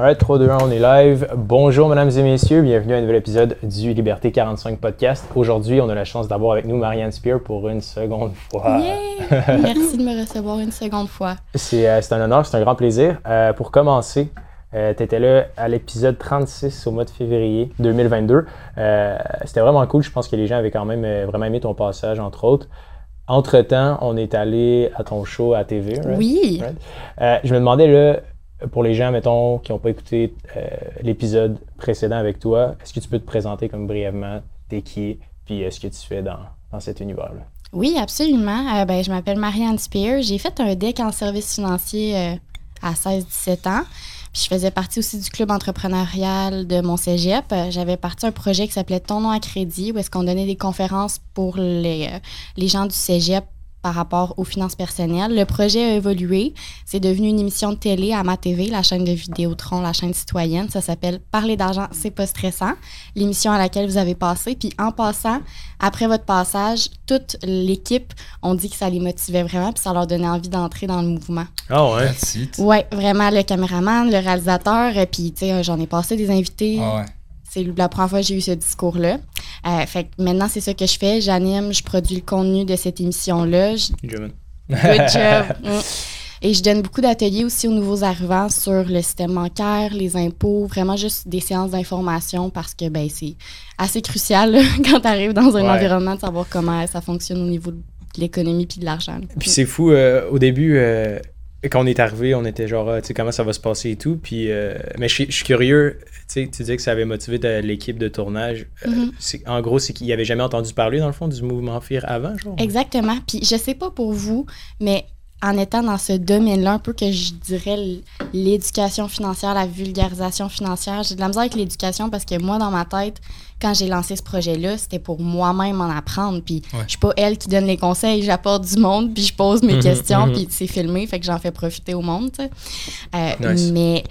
Alright, 3, 2, 1, on est live. Bonjour, mesdames et messieurs. Bienvenue à un nouvel épisode du Liberté 45 podcast. Aujourd'hui, on a la chance d'avoir avec nous Marianne Spear pour une seconde fois. Yeah! Merci de me recevoir une seconde fois. C'est euh, c'est un honneur, c'est un grand plaisir. Euh, pour commencer, tu étais là à l'épisode 36 au mois de février 2022. Euh, C'était vraiment cool. Je pense que les gens avaient quand même euh, vraiment aimé ton passage, entre autres. Entre-temps, on est allé à ton show à TV. right? Oui. Right? Euh, je me demandais, là, pour les gens, mettons, qui n'ont pas écouté euh, l'épisode précédent avec toi, est-ce que tu peux te présenter comme brièvement, t'es qui, puis euh, ce que tu fais dans, dans cet univers-là? Oui, absolument. Euh, ben, je m'appelle Marianne Spear. J'ai fait un deck en service financier euh, à 16-17 ans. Puis je faisais partie aussi du club entrepreneurial de mon cégep. Euh, J'avais parti un projet qui s'appelait Ton nom à crédit, où est-ce qu'on donnait des conférences pour les, euh, les gens du cégep par rapport aux finances personnelles. Le projet a évolué. C'est devenu une émission de télé à ma TV, la chaîne de Vidéotron, la chaîne citoyenne. Ça s'appelle Parler d'argent, c'est pas stressant. L'émission à laquelle vous avez passé. Puis en passant, après votre passage, toute l'équipe ont dit que ça les motivait vraiment puis ça leur donnait envie d'entrer dans le mouvement. Ah ouais? It. Ouais, vraiment, le caméraman, le réalisateur, euh, puis tu sais, euh, j'en ai passé des invités. Ah ouais. C'est la première fois que j'ai eu ce discours-là. Euh, fait que maintenant, c'est ça que je fais. J'anime, je produis le contenu de cette émission-là. Je- Good job. Mm. Et je donne beaucoup d'ateliers aussi aux nouveaux arrivants sur le système bancaire, les impôts, vraiment juste des séances d'information parce que ben, c'est assez crucial là, quand tu arrives dans un Ouais. environnement de savoir comment ça fonctionne au niveau de l'économie puis de l'argent. Puis c'est fou, euh, au début, euh, quand on est arrivé, on était genre, ah, tu sais, comment ça va se passer et tout. Puis, euh, mais je suis- curieux, tu sais, tu disais que ça avait motivé l'équipe de tournage. Euh, Mhm. en gros, c'est qu'ils n'avaient jamais entendu parler, dans le fond, du mouvement FIR avant, genre? Exactement. Puis je sais pas pour vous, mais en étant dans ce domaine-là, un peu que je dirais l'éducation financière, la vulgarisation financière, j'ai de la misère avec l'éducation parce que moi, dans ma tête, quand j'ai lancé ce projet-là, c'était pour moi-même en apprendre. Puis Ouais. je suis pas elle qui donne les conseils, j'apporte du monde, puis je pose mes questions, mhm. puis c'est filmé, fait que j'en fais profiter au monde. Euh, Nice. Mais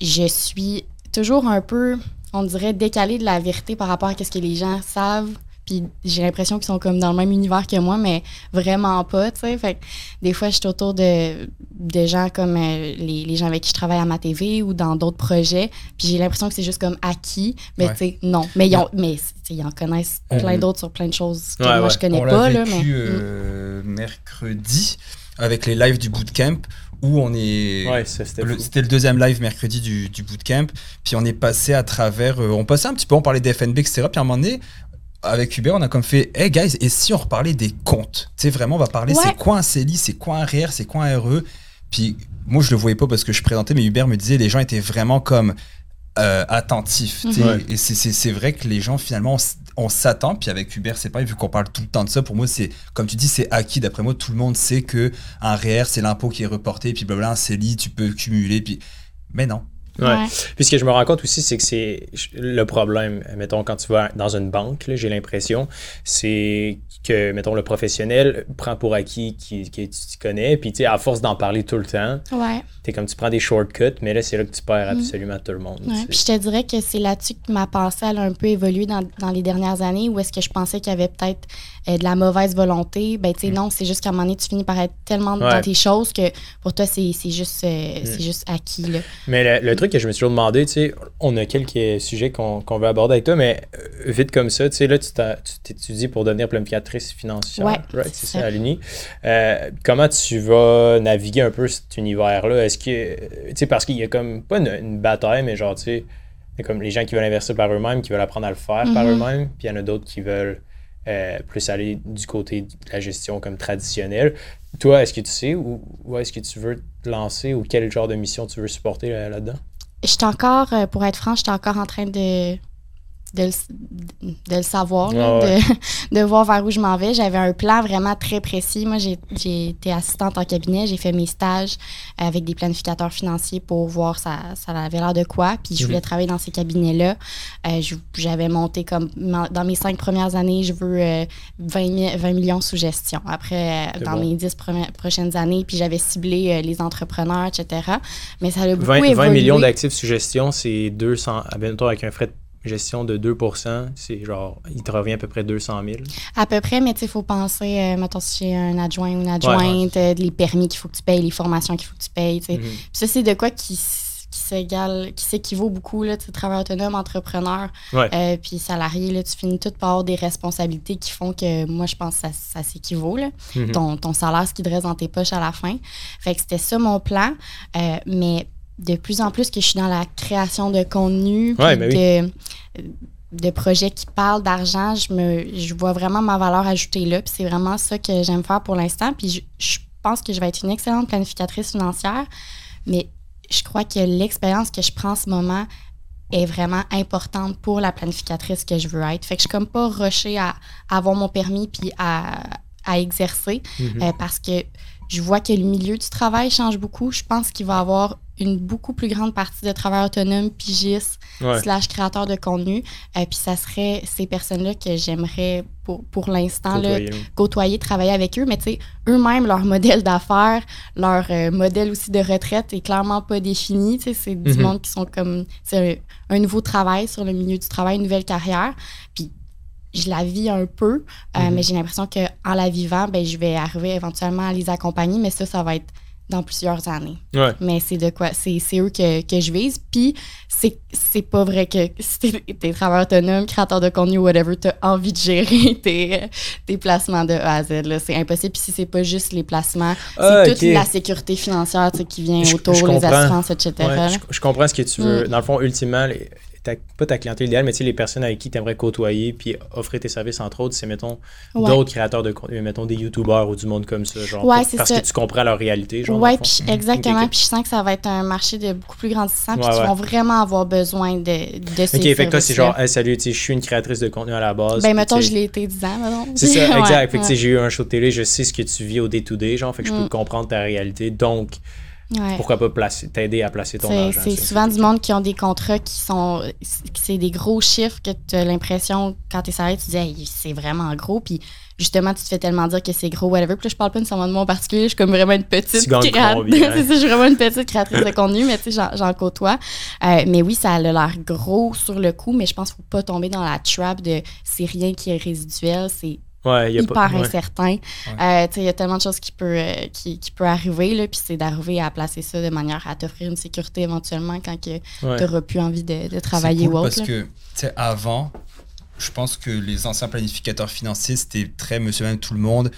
je suis toujours un peu, on dirait, décalée de la vérité par rapport à ce que les gens savent. Puis j'ai l'impression qu'ils sont comme dans le même univers que moi, mais vraiment pas, tu sais. Fait que des fois, je suis autour de, de gens comme euh, les, les gens avec qui je travaille à ma TV ou dans d'autres projets. Puis j'ai l'impression que c'est juste comme acquis. Mais Ouais. tu sais, non. Mais ils, ont, mais, tu sais, ils en connaissent plein Mhm. d'autres sur plein de choses que Ouais, moi, ouais. je connais on pas. l'a Là, mais, vécu Mm. euh, mercredi avec les lives du bootcamp où on est. Ouais, ça, c'était le- le deuxième live mercredi du, du bootcamp. Puis on est passé à travers. euh, on passait un petit peu, on parlait des FNB, etc. Puis à un moment donné, avec Hubert, on a comme fait Hey guys, et si on reparlait des comptes Tu sais, vraiment, on va parler Ouais. c'est quoi un CELI, c'est quoi un REER, c'est quoi un RE. Puis moi, je le voyais pas parce que je présentais, mais Hubert me disait les gens étaient vraiment comme euh, attentifs. tu sais. Ouais. Et c'est- c'est c'est vrai que les gens, finalement, on s'attend. Puis avec Hubert, c'est pareil, vu qu'on parle tout le temps de ça, pour moi, c'est comme tu dis, c'est acquis. D'après moi, tout le monde sait que un REER, c'est l'impôt qui est reporté, puis blabla, un CELI, tu peux cumuler. Puis... Mais non. Ouais. Ouais. Puis ce que je me rends compte aussi, c'est que c'est le problème, mettons, quand tu vas dans une banque, j'ai l'impression, c'est que, mettons, le professionnel prend pour acquis qui, que tu connais, puis tu sais, à force d'en parler tout le temps, Ouais. t'es comme tu prends des shortcuts, mais là, c'est là que tu perds Mm. absolument tout le monde. Ouais, puis je te dirais que c'est là-dessus que ma pensée elle a un peu évolué dans, dans les dernières années, où est-ce que je pensais qu'il y avait peut-être euh, de la mauvaise volonté. Ben, tu sais, non, c'est juste qu'à un moment donné, tu finis par être tellement Ouais. dans tes choses que pour toi, c'est juste, euh, c'est juste acquis. Là. Mais le, le truc que je me suis toujours demandé, tu sais, on a quelques sujets qu'on veut aborder avec toi, mais euh, vite comme ça, tu sais, là, tu t'étudies pour devenir planificatrice financière. Ouais, right? c'est ça, à l'Uni. Euh, comment tu vas naviguer un peu cet univers-là? Est-ce que, tu sais, parce qu'il y a comme, pas une, une bataille, mais genre, tu sais, il y a comme les gens qui veulent investir par eux-mêmes, qui veulent apprendre à le faire par Mhm. eux-mêmes, puis il y en a d'autres qui veulent euh, plus aller du côté de la gestion comme traditionnelle. Toi, est-ce que tu sais où, où est-ce que tu veux te lancer ou quel genre de mission tu veux supporter là- là-dedans? Suis encore, euh, pour être franc, je suis encore en train de, de, le, de le savoir, là, Ah ouais. de, de voir vers où je m'en vais. J'avais un plan vraiment très précis. Moi, j'ai j'ai été assistante en cabinet, j'ai fait mes stages avec des planificateurs financiers pour voir ça, ça avait l'air de quoi. Puis je voulais travailler dans ces cabinets-là. Euh, J'avais monté comme dans mes cinq premières années, je veux euh, 20, mi- 20 millions sous gestion. Après, euh, dans bon. mes 10 premières- prochaines années, puis j'avais ciblé euh, les entrepreneurs, etc. Mais ça a beaucoup 20, 20 évolué. millions d'actifs sous gestion, c'est 200, admettons, avec un frais de gestion de 2% c'est genre, il te revient à peu près 200 000. À peu près, mais tu sais, il faut penser, euh, mettons, si j'ai un adjoint ou une adjointe, euh, les permis qu'il faut que tu payes, les formations qu'il faut que tu payes, tu sais. Mhm. Puis ça, c'est de quoi qui, s'égale, qui s'équivaut beaucoup, là, tu sais, travailleur autonome, entrepreneur, Ouais. euh, puis salarié, là, tu finis tout par avoir des responsabilités qui font que moi, je pense que ça, ça s'équivaut, là. Mhm. ton, ton salaire, ce qui te reste dans tes poches à la fin. Fait que c'était ça mon plan. Euh, mais de plus en plus que je suis dans la création de contenu, Ouais, ben de, de projets qui parlent d'argent, je me je vois vraiment ma valeur ajoutée là. Puis c'est vraiment ça que j'aime faire pour l'instant. Puis je, je pense que je vais être une excellente planificatrice financière, mais je crois que l'expérience que je prends en ce moment est vraiment importante pour la planificatrice que je veux être. Fait que je suis comme pas rushée à, à avoir mon permis puis à, à exercer Mhm. euh, parce que je vois que le milieu du travail change beaucoup. Je pense qu'il va y avoir une beaucoup plus grande partie de travailleurs autonomes, pigistes, Ouais. slash créateurs de contenu. Euh, puis ça serait ces personnes-là que j'aimerais pour, pour l'instant Côtoyer, là. côtoyer, travailler avec eux, mais tu sais, eux-mêmes, leur modèle d'affaires, leur euh, modèle aussi de retraite est clairement pas défini. Tu sais, c'est du Mhm. monde qui sont comme. C'est un, un nouveau travail sur le milieu du travail, une nouvelle carrière. Puis je la vis un peu, euh, Mhm. mais j'ai l'impression qu'en la vivant, ben, je vais arriver éventuellement à les accompagner, mais ça, ça va être dans plusieurs années. Ouais. Mais c'est de quoi? C'est eux que, que je vise. Puis c'est pas vrai que si t'es travailleur autonome, créateur de contenu, whatever, t'as envie de gérer tes, tes placements de A à Z. C'est impossible. Puis si c'est pas juste les placements, Ah, c'est toute ok. la sécurité financière qui vient Je- autour, je les assurances, etc. Ouais, là. je, je comprends ce que tu veux. Mm. Dans le fond, ultimement, les- ta- pas ta clientèle idéale, mais tu sais, les personnes avec qui tu aimerais côtoyer puis offrir tes services, entre autres, c'est, mettons, Ouais. d'autres créateurs de contenu, mettons des YouTubers ou du monde comme ça, genre, Ouais, parce ça. que tu comprends leur réalité, genre. fond. puis exactement. Puis je sens que ça va être un marché de beaucoup plus grandissant. Puis Ouais, ouais. vont vraiment avoir besoin de, de ces Ok, fait que toi, c'est genre, hey, salut, tu sais, je suis une créatrice de contenu à la base. Ben, mettons, je l'ai été 10 ans, mettons. C'est ça, Ouais, exact. Fait que, tu sais, ouais. j'ai eu un show de télé, je sais ce que tu vis au day-to-day, genre, fait que je peux Mm. comprendre ta réalité. Donc, Ouais. pourquoi pas placer, t'aider à placer ton argent. c'est souvent du monde qui ont des contrats qui sont. C'est des gros chiffres que tu as l'impression, quand tu es salarié, tu dis, Hey, c'est vraiment gros. Puis justement, tu te fais tellement dire que c'est gros, whatever. Puis là, je parle pas nécessairement de moi en particulier. Je suis comme vraiment une petite Tu gagnes créa- combien, hein? C'est ça, je suis vraiment une petite créatrice de contenu, mais tu sais, j'en- j'en côtoie. Euh, mais oui, ça a l'air gros sur le coup, mais je pense qu'il faut pas tomber dans la trap de c'est rien qui est résiduel, c'est Ouais, il y a hyper pas. ouais. incertain. Euh, tu sais, il y a tellement de choses qui peut, euh, qui, qui peut arriver, là, puis c'est d'arriver à placer ça de manière à t'offrir une sécurité éventuellement quand Ouais. tu n'auras plus envie de, de travailler cool ou autre. parce là. que, tu sais, avant, je pense que les anciens planificateurs financiers, c'était très monsieur même tout le monde.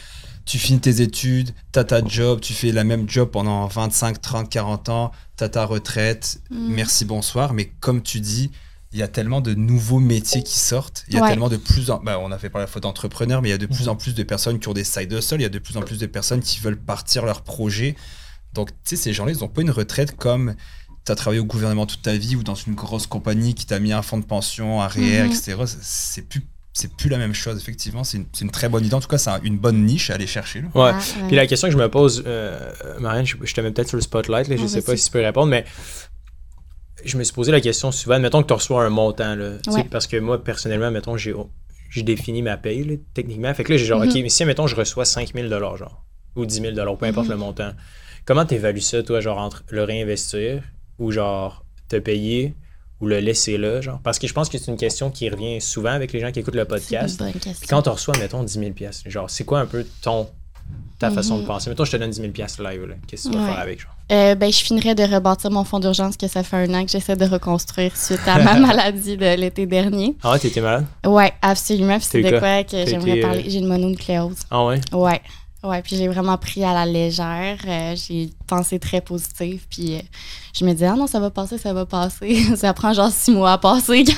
Tu finis tes études, tu as ta job, tu fais la même job pendant 25, 30, 40 ans, tu as ta retraite, Mm. merci, bonsoir. Mais comme tu dis, il y a tellement de nouveaux métiers qui sortent. Il y a Ouais. tellement de plus en... bah, on a fait par la faute d'entrepreneurs, mais il y a de plus en plus de personnes qui ont des side hustles. Il y a de plus en plus de personnes qui veulent partir leur projet. Donc, tu sais, ces gens-là, ils n'ont pas une retraite comme tu as travaillé au gouvernement toute ta vie ou dans une grosse compagnie qui t'a mis un fonds de pension, un REER, Mhm. etc. C'est- C'est plus, c'est plus la même chose, effectivement. C'est une, c'est une très bonne idée. En tout cas, c'est un- une bonne niche à aller chercher. là. Ouais. Ah, ouais. Puis la question que je me pose, euh, Marianne, je, je te mets peut-être sur le spotlight, là, je Ah, sais pas si tu peux répondre, mais je me suis posé la question souvent, mettons que tu reçois un montant, là, Ouais. parce que moi, personnellement, mettons, j'ai j'ai défini ma paye, là, techniquement. Fait que là, j'ai genre, Mhm. OK, mais si, mettons, je reçois 5 000 genre, ou 10 000 peu importe Mhm. le montant, comment tu évalues ça, toi, genre, entre le réinvestir ou genre te payer ou le laisser là, genre? Parce que je pense que c'est une question qui revient souvent avec les gens qui écoutent le podcast. Puis quand tu reçois, mettons, 10 000 genre, c'est quoi un peu ton, ta façon de Mhm. penser? Mettons, je te donne 10 000 live. Qu'est-ce que tu vas Ouais. faire avec, genre? Euh, ben, je finirais de rebâtir mon fonds d'urgence que ça fait un an que j'essaie de reconstruire suite à ma maladie de l'été dernier. Ah ouais, t'étais malade? Ouais, absolument. C'est de quoi? quoi que j'aimerais euh, parler. J'ai une mononucléose. Ah ouais? Ouais. Ouais, puis j'ai vraiment pris à la légère. Euh, j'ai pensé très positive. Puis euh, je me dis, ah non, ça va passer, ça va passer. ça prend genre six mois à passer, guys.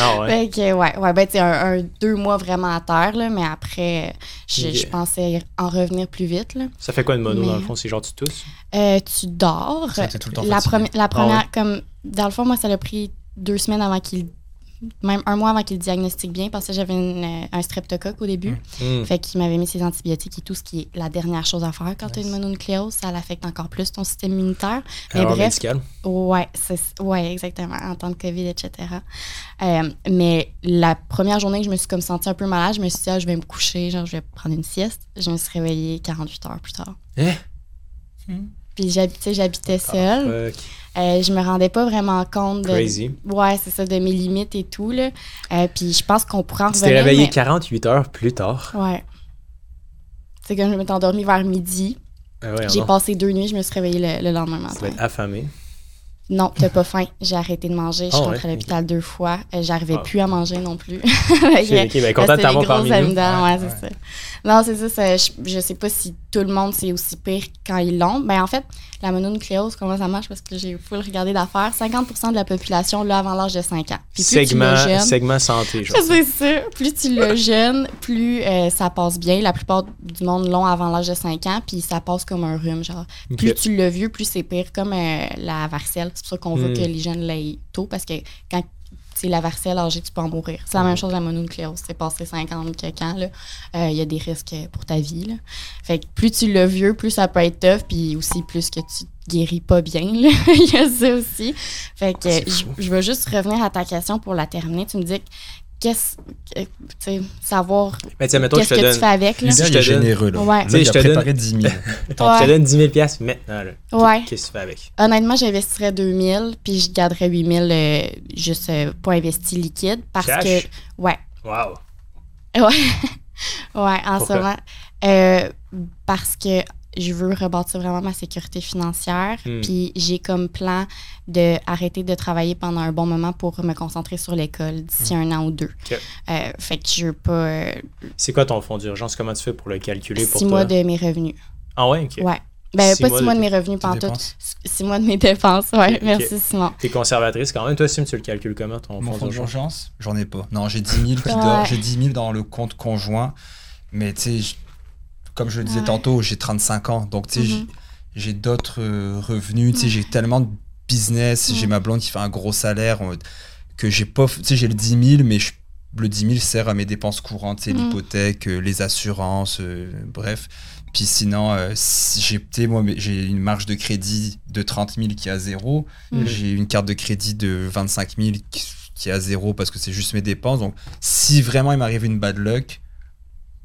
Ah ouais? Fait que, ouais, ouais, ben, tu sais, un, un- deux mois vraiment à terre, là, mais après, euh, je, pensais en revenir plus vite, là. Ça fait quoi une mono, Mais- dans le fond? C'est genre tu tousses? Euh, tu dors. Ça, tout le temps la, premi- la première, Ah ouais. comme, dans le fond, moi, ça a pris deux semaines avant qu'il. Même un mois avant qu'il diagnostique bien, parce que j'avais euh, un streptocoque au début. Hmm. Fait qu'il m'avait mis ses antibiotiques et tout, ce qui est la dernière chose à faire quand tu as une Nice. mononucléose. Ça l'affecte encore plus ton système immunitaire. Mais Erreur bref, médicale? Ouais, ouais, exactement, en temps de COVID, etc. Euh, mais la première journée que je me suis comme sentie un peu malade, je me suis dit, ah, je vais me coucher, genre, je vais prendre une sieste. Je me suis réveillée 48 heures plus tard. Hein? Puis j'habitais, j'habitais seule. Fuck. Euh, je me rendais pas vraiment compte de. Crazy. Ouais, c'est ça, de mes limites et tout, là. Euh, puis je pense qu'on pourrait en Tu revenir. t'es réveillé mais- 48 heures plus tard. Ouais. C'est comme je m'étais endormie vers midi. Ah ouais, J'ai passé deux nuits, je me suis réveillée le, le lendemain Tu matin. vas être affamé. Non, t'as pas faim. J'ai arrêté de manger. Je suis Ah rentrée ouais, à l'hôpital deux fois. Euh, J'arrivais Ah. plus à manger non plus. Ok, ok, ben, content de t'avoir les parmi grosses nous. amygdales, ouais, Ouais, c'est ouais. ça. Non, c'est ça. ça, je, je sais pas si tout le monde c'est aussi pire quand ils l'ont. Ben en fait, la mononucléose, comment ça marche? Parce que j'ai full regardé d'affaires. 50% de la population l'a avant l'âge de 5 ans. Puis plus tu Segment, jeune, segment santé, genre. c'est ça. Plus tu l'as jeune, plus euh, ça passe bien. La plupart du monde l'ont avant l'âge de 5 ans, puis ça passe comme un rhume. Genre, plus tu l'as vieux, plus c'est pire, comme euh, la varicelle. C'est pour ça qu'on veut Hmm. que les jeunes l'aient tôt, parce que quand c'est la varicelle âgée, tu peux en mourir. C'est la même chose la mononucléose. C'est passé 50 quelques ans, là. Euh, Il y a des risques pour ta vie, là. Fait que plus tu l'as vieux, plus ça peut être tough, puis aussi plus que tu te guéris pas bien. Il y a ça aussi. Fait que C'est je je veux juste revenir à ta question pour la terminer. Tu me dis que qu'est-ce que- savoir Mais tiens, mettons, je qu'est-ce te que donne. tu fais avec, là. Je te généreux, là. Ouais. Là, Tu sais, il je te donne- préparé 10 000. Attends, Je te Ouais. donne 10 000 piastres maintenant, là. Ouais. Qu'est-ce que tu fais avec? Honnêtement, j'investirais 2000 puis je garderais 8000 euh, juste euh, pas investi liquide parce Cash? que ouais, Wow. ouais, ouais, en ce moment euh, parce que je veux rebâtir vraiment ma sécurité financière Hmm. puis j'ai comme plan de arrêter de travailler pendant un bon moment pour me concentrer sur l'école d'ici un an ou deux. Hmm. Euh, fait que je veux pas euh, C'est quoi ton fonds d'urgence? Comment tu fais pour le calculer pour six toi? mois de mes revenus. Ah ouais, ok. Ouais. Ben, Six pas mois six mois de de mes revenus, en tout. dépenses. Six mois de mes dépenses, ouais. Ok, ok. Merci, Simon. T'es conservatrice quand même. Toi, Sim, tu le calcules comment ton Mon fonds d'urgence? d'urgence, j'en ai pas. Non, j'ai 10 000 qui Ouais. dort. J'ai 10 000 dans le compte conjoint. Mais tu sais, comme je le disais Ouais. tantôt, j'ai 35 ans. Donc tu sais, Mhm. j'ai- j'ai d'autres euh, revenus. Tu sais, j'ai tellement de business. J'ai Mhm. ma blonde qui fait un gros salaire on- que j'ai pas. Tu sais, j'ai le 10 000, mais je- le 10 000 sert à mes dépenses courantes. C'est Mhm. l'hypothèque, euh, les assurances, euh, bref. Puis sinon, euh, si j'ai tu sais, moi, mais j'ai une marge de crédit de 30 000 qui est à zéro. Mhm. J'ai une carte de crédit de 25 000 qui, qui est à zéro parce que c'est juste mes dépenses. Donc, si vraiment il m'arrive une bad luck,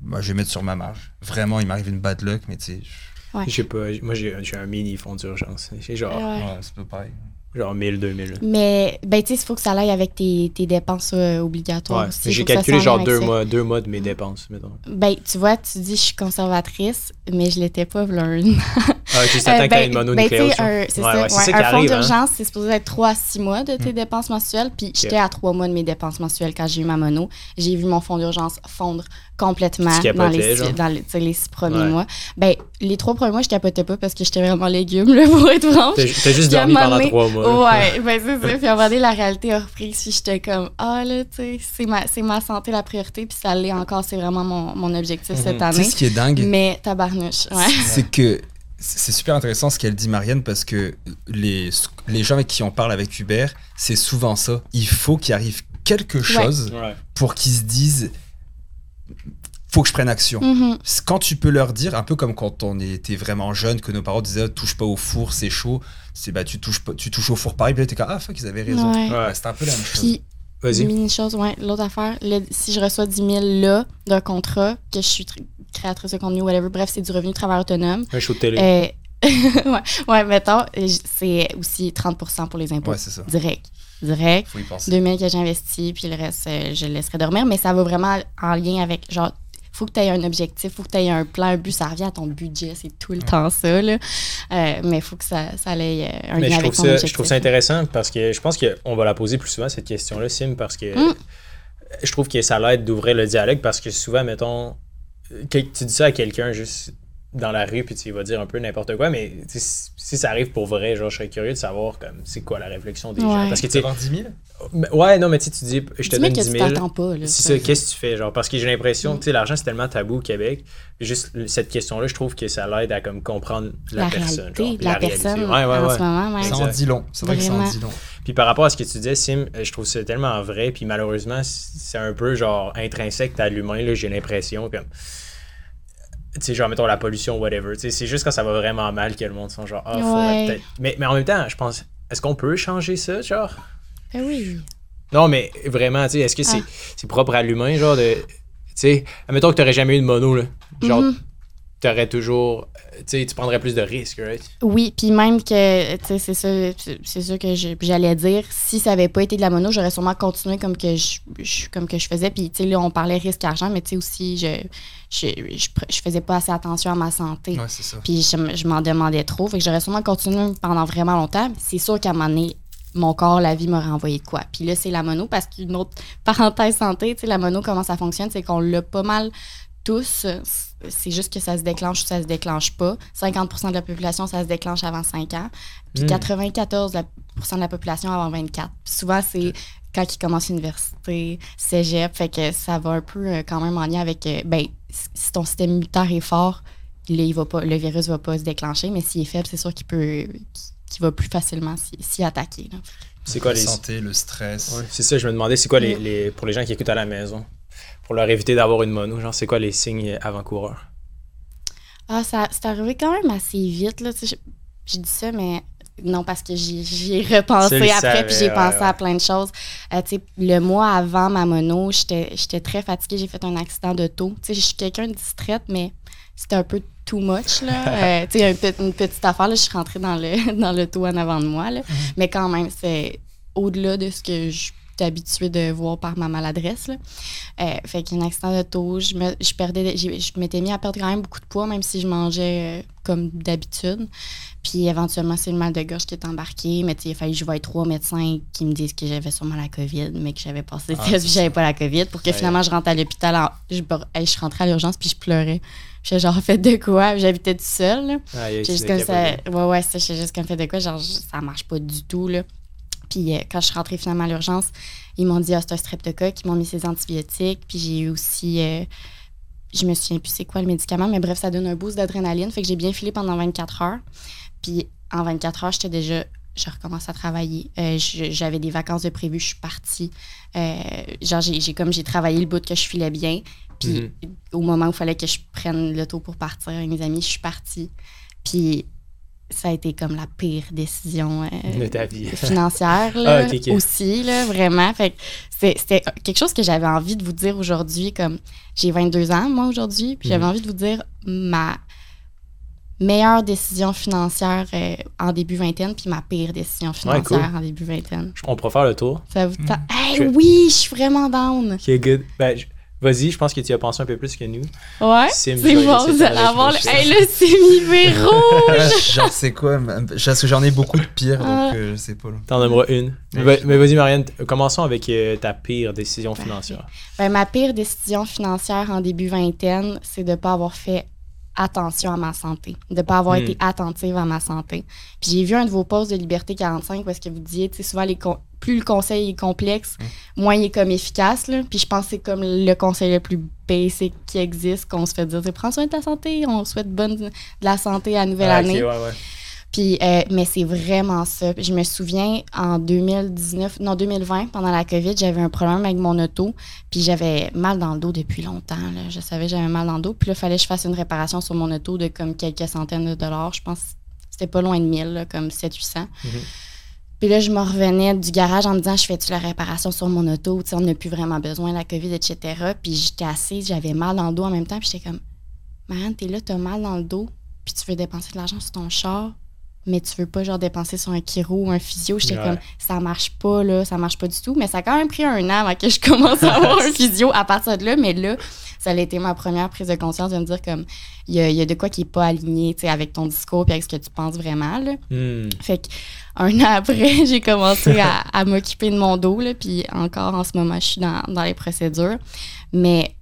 bah, je vais mettre sur ma marge. Vraiment, il m'arrive une bad luck, mais tu sais, je- Ouais. J'ai pas, moi, j'ai j'ai un mini fonds d'urgence. J'ai genre, Ouais. ouais, c'est pas pareil. genre 1000, 2000. Mais, ben, tu sais, il faut que ça aille avec tes, tes dépenses euh, obligatoires Ouais. aussi. J'ai calculé genre deux ça. mois, deux mois de mes dépenses, mettons. Ben, tu vois, tu dis je suis conservatrice, mais je l'étais pas, v'là un Ah, attends Euh, t'as une mononucléose. ben, tu sais, genre. un- c'est Ouais, ouais, ouais, un fonds hein. d'urgence, c'est supposé être 3 à 6 mois de tes Mm. dépenses mensuelles. Puis j'étais à 3 mois de mes dépenses mensuelles quand j'ai eu ma mono. J'ai vu mon fonds d'urgence fondre complètement Tu dans les, six- dans les, tu six premiers Ouais. mois. Ben, les trois premiers mois, je capotais pas parce que j'étais vraiment légume, là, pour être franche. T'as juste dormi pendant trois mois. Ouais, ben c'est ça. Puis à un moment donné, la réalité a repris. Puis j'étais comme, ah là, tu sais, c'est ma, c'est ma santé la priorité. Puis ça l'est encore. C'est vraiment mon, mon objectif cette Mhm. Tu sais année. ce qui est dingue, Mais tabarnouche, ouais. c'est que c'est super intéressant ce qu'elle dit Marianne parce que les, les gens avec qui on parle avec Hubert, c'est souvent ça. Il faut qu'il arrive quelque chose Ouais. pour qu'ils se disent faut que je prenne action. Mhm. Quand tu peux leur dire, un peu comme quand on était vraiment jeune, que nos parents disaient touche pas au four, c'est chaud, c'est bah tu touches pas, tu touches au four pareil, puis là t'es comme ah fuck ils avaient raison. Ouais. Ouais. Ouais, c'est un peu la même chose. Puis, Vas-y. Une chose, ouais. L'autre affaire, le- si je reçois 10 000 là d'un contrat, que je suis tr- créatrice de contenu, whatever, bref, c'est du revenu de travail autonome. Un show de télé. Euh, ouais, ouais, mettons, c'est aussi 30% pour les impôts. Ouais, c'est ça. Direct. Direct. Faut y penser. 2 000 que j'investis, puis le reste, euh, je le laisserai dormir. Mais ça va vraiment en lien avec, genre, faut que tu aies un objectif, faut que tu aies un plan, un but. Ça revient à ton budget, c'est tout le temps ça, là. Euh, mais il faut que ça, ça ait euh, un Mais lien je avec ton ça, objectif. je trouve ça intéressant parce que je pense qu'on va la poser plus souvent, cette question-là, Sim, parce que Mm. je trouve que ça l'aide d'ouvrir le dialogue parce que souvent, mettons, que tu dis ça à quelqu'un juste dans la rue puis tu vas dire un peu n'importe quoi, mais si, si ça arrive pour vrai, genre, je serais curieux de savoir comme c'est quoi la réflexion des gens. Ouais. Parce que tu Tu sais, avoir 10 000 ben, ouais, non, mais tu sais, tu dis, je te 10 000 donne que 10 tu 000. t'attends pas, là. C'est ça. qu'est-ce que tu fais? Genre, parce que j'ai l'impression, tu sais, l'argent, c'est tellement tabou au Québec. Juste cette question-là, je trouve que ça l'aide à comme comprendre la, la personne. réalité genre, la, réalité. personne Ouais, ouais, en ouais. ce moment. Ouais. Ça en dit long. C'est vrai que ça en dit long. Puis par rapport à ce que tu disais, Sim, je trouve ça tellement vrai. Puis malheureusement, c'est un peu genre intrinsèque à l'humain, là, j'ai l'impression. Comme, tu sais, genre, mettons la pollution, whatever. Tu sais, c'est juste quand ça va vraiment mal que le monde sont genre, ah, faudrait Ouais. peut-être. Mais, mais en même temps, je pense, est-ce qu'on peut changer ça, genre? Ben oui. Non, mais vraiment, tu sais, est-ce que c'est Ah. c'est propre à l'humain, genre de. Tu sais, admettons que t'aurais jamais eu de mono, là. Genre, Mhm. Aurais toujours. Tu sais, tu prendrais plus de risques, right? Oui, puis même que, tu sais, c'est ça, c'est ça que je- j'allais dire. Si ça avait pas été de la mono, j'aurais sûrement continué comme que je, je- comme que je faisais. Puis, tu sais, là, on parlait risque-argent, mais tu sais aussi, je, je, je, faisais pas assez attention à ma santé. Ouais, c'est ça. Puis, je, m'en demandais trop. Fait que j'aurais sûrement continué pendant vraiment longtemps. C'est sûr qu'à un moment donné, mon corps, la vie m'aurait envoyé de quoi. Puis là, c'est la mono, parce qu'une autre parenthèse santé, tu sais, la mono, comment ça fonctionne, c'est qu'on l'a pas mal tous. C'est juste que ça se déclenche ou ça se déclenche pas. 50% de la population, ça se déclenche avant 5 ans. Puis Mm. 94 la- de la population avant 24. Puis souvent, c'est quand ils commencent l'université, cégep. Fait que ça va un peu euh, quand même en lien avec. euh, ben, si ton système immunitaire est fort, là, il va pas, le virus va pas se déclencher. Mais s'il est faible, c'est sûr qu'il peut. qu'il va plus facilement s'y attaquer. là. C'est quoi la les. santé, le stress. Ouais, c'est ça, je me demandais, c'est quoi les, les- Pour les gens qui écoutent à la maison, pour leur éviter d'avoir une mono, genre, c'est quoi les signes avant-coureurs? Ah, ça, c'est arrivé quand même assez vite. Là. Je dis ça, mais non, parce que j'y j'y ai repensé le après, puis j'ai ouais, pensé ouais. à plein de choses. Euh, le mois avant ma mono, j'étais j'étais très fatiguée. J'ai fait un accident. Tu sais, Je suis quelqu'un de distraite, mais c'était un peu too much. Là. Euh, tu sais, un pe- une petite affaire, là, je suis rentrée dans le dans l'auto en avant de moi. Là. Mais quand même, c'est au-delà de ce que je suis habituée de voir par ma maladresse. Là. Euh, fait qu'un accident d'auto, je, me, je perdais, j'ai- je m'étais mis à perdre quand même beaucoup de poids, même si je mangeais euh, comme d'habitude. Puis éventuellement, c'est le mal de gorge qui est embarqué. Mais tu il a fallu que je voie trois médecins qui me disent que j'avais sûrement la COVID, mais que j'avais passé le Ah, j'avais pas la COVID. Pour que Ouais. finalement, je rentre à l'hôpital. en- Je, je rentrais à l'urgence, puis je pleurais. J'étais genre, fait de quoi? J'habitais. Ah, y a- J'ai juste comme ça. Ouais, ouais, ça, j'ai juste comme fait de quoi, genre, je- ça marche pas du tout, là. Puis euh, quand je suis rentrée finalement à l'urgence, ils m'ont dit, ah, c'est un streptocoque, ils m'ont mis ses antibiotiques, puis j'ai eu aussi. euh, je me souviens plus c'est quoi le médicament, mais bref, ça donne un boost d'adrénaline. Fait que j'ai bien filé pendant 24 heures. Puis en 24 heures, j'étais déjà. Je recommence à travailler. Euh, J'avais des vacances de prévu, je suis partie. Euh, genre, j'ai j'ai- comme j'ai travaillé le bout que je filais bien. Puis au moment où il fallait que je prenne le taux pour partir avec mes amis, je suis partie. Puis ça a été comme la pire décision euh, De ta vie. financière là, Ah, aussi, là, vraiment. Fait que c'est- c'était quelque chose que j'avais envie de vous dire aujourd'hui, comme j'ai 22 ans, moi, aujourd'hui, puis j'avais Mhm. envie de vous dire ma meilleure décision financière euh, en début vingtaine, puis ma pire décision financière en début vingtaine. On pourra faire le tour. Ça vous tente? Hey, oui, je suis vraiment down! Ok, good. Ben, je- Vas-y, je pense que tu as pensé un peu plus que nous. Ouais, c'est bon, vous allez avoir le... Hey, là, c'est mi rouge! Genre, c'est quoi même- Parce que j'en ai beaucoup de pires, Ah. donc euh, je sais pas. là. T'en aimeras une. Mais, mais vas-y, Marianne, commençons avec euh, ta pire décision financière. Ben, ma pire décision financière en début vingtaine, c'est de ne pas avoir fait attention à ma santé, de ne pas avoir Hmm. été attentive à ma santé. Puis j'ai vu un de vos posts de Liberté 45 où est-ce que vous disiez, tu sais, souvent, les plus le conseil est complexe, moins il est comme efficace. Là. Puis je pense que c'est comme le conseil le plus basic qui existe, qu'on se fait dire, prends soin de ta santé, on souhaite bonne de la santé à la nouvelle Ah, année. ouais, ouais. Puis, euh, mais c'est vraiment ça. Je me souviens, en 2019, non, 2020, pendant la COVID, j'avais un problème avec mon auto. Puis j'avais mal dans le dos depuis longtemps. Là. Je savais que j'avais mal dans le dos. Puis là, il fallait que je fasse une réparation sur mon auto de comme quelques centaines de dollars. Je pense que c'était pas loin de 1000, là, comme 700-800. Mhm. Puis là, je me revenais du garage en me disant, je fais-tu la réparation sur mon auto? Tu sais, on n'a plus vraiment besoin de la COVID, etc. Puis j'étais assise, j'avais mal dans le dos en même temps. Puis j'étais comme, man, t'es là, t'as mal dans le dos. Puis tu veux dépenser de l'argent sur ton char mais tu veux pas genre dépenser sur un chiro ou un physio. J'étais Ouais. comme ça marche pas là, ça marche pas du tout, mais ça a quand même pris un an avant que je commence à avoir un physio à partir de là, mais là ça a été ma première prise de conscience de me dire comme il y a, y a de quoi qui est pas aligné, tu sais avec ton discours puis avec ce que tu penses vraiment là. Hmm. Fait que un an après, j'ai commencé à, à m'occuper de mon dos là, puis encore en ce moment, je suis dans, dans les procédures, mais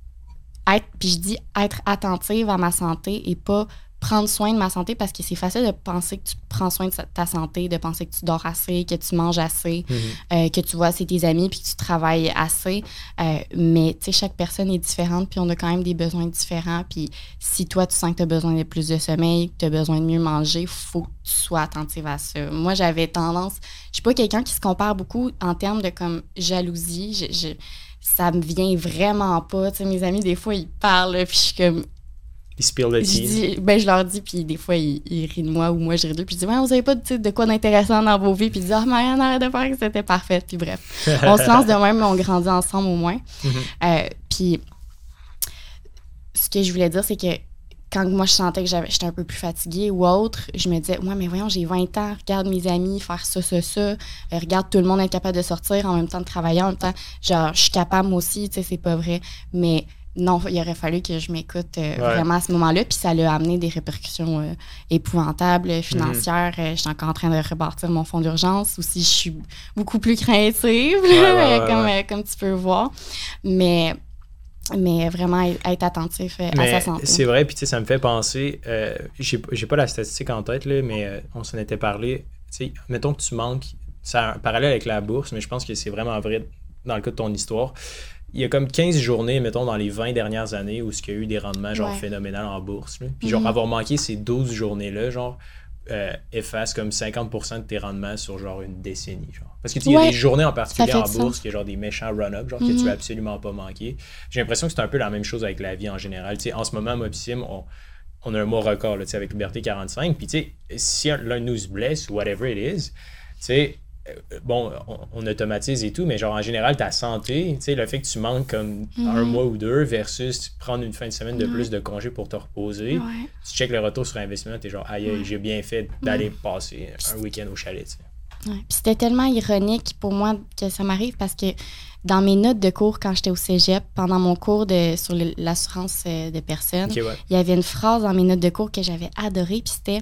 être puis je dis être attentive à ma santé et pas prendre soin de ma santé parce que c'est facile de penser que tu prends soin de ta santé, de penser que tu dors assez, que tu manges assez, Mhm. euh, que tu vois assez tes amis puis que tu travailles assez. Euh, mais tu sais, chaque personne est différente puis on a quand même des besoins différents. Puis si toi, tu sens que tu as besoin de plus de sommeil, que tu as besoin de mieux manger, faut que tu sois attentive à ça. Moi, j'avais tendance, je suis pas quelqu'un qui se compare beaucoup en termes de comme jalousie. Je, je- ça me vient vraiment pas. Tu sais, mes amis, des fois, ils parlent, puis je suis comme, Il spill the je, dis, ben, je leur dis, puis des fois, ils, ils rient de moi ou moi, je ris d'eux. Puis je dis, ouais, vous avez pas de, quoi d'intéressant dans vos vies. Puis ils disent, ah, Marianne, arrête de faire que c'était parfait. Puis bref, on se lance de même, mais on grandit ensemble au moins. Mhm. Euh, puis ce que je voulais dire, c'est que quand moi je sentais que j'avais- j'étais un peu plus fatiguée ou autre, je me disais, ouais, mais voyons, j'ai 20 ans, regarde mes amis faire ça, ça, ça, Euh, regarde tout le monde être capable de sortir en même temps de travailler, en même temps, genre, je suis capable moi aussi, tu sais, c'est pas vrai. Mais non, il aurait fallu que je m'écoute euh, vraiment à ce moment-là, puis ça l'a amené des répercussions euh, épouvantables, euh, financières. Euh, je suis encore en train de rebâtir mon fonds d'urgence. Aussi, je suis beaucoup plus craintive, ouais, ouais, comme, euh, tu peux voir. Mais, mais vraiment être attentif euh, à Mais sa santé. c'est vrai, puis tu sais, ça me fait penser, j'ai pas la statistique en tête, là, mais on s'en était parlé. Mettons que tu manques, c'est un parallèle avec la bourse, mais je pense que c'est vraiment vrai dans le cas de ton histoire. Il y a comme 15 journées, mettons, dans les 20 dernières années où il y a eu des rendements genre Ouais. phénoménaux en bourse. là. Puis genre Mhm. avoir manqué ces 12 journées-là, genre, euh, efface comme 50% de tes rendements sur genre une décennie. Genre. Parce que tu sais, il y a des journées en particulier en bourse qui a genre des méchants run-up, genre que Mhm. tu veux absolument pas manquer. J'ai l'impression que c'est un peu la même chose avec la vie en général. Tu sais, en ce moment, moi, puis Sim, on, on a un mois record là, tu sais, avec Liberté 45. Puis, tu sais, si un- l'un de nous se blesse whatever it is, tu sais, bon, on, automatise et tout, mais genre en général, ta santé, tu sais, le fait que tu manques comme un mois ou deux versus prendre une fin de semaine de Mhm. plus de congé pour te reposer, Ouais. tu checkes le retour sur investissement, tu es genre, aïe, j'ai bien fait d'aller passer un week-end au chalet. tu sais. Ouais. Puis c'était tellement ironique pour moi que ça m'arrive parce que dans mes notes de cours quand j'étais au cégep, pendant mon cours de, sur l'assurance euh, de personnes, ouais. il y avait une phrase dans mes notes de cours que j'avais adorée, puis c'était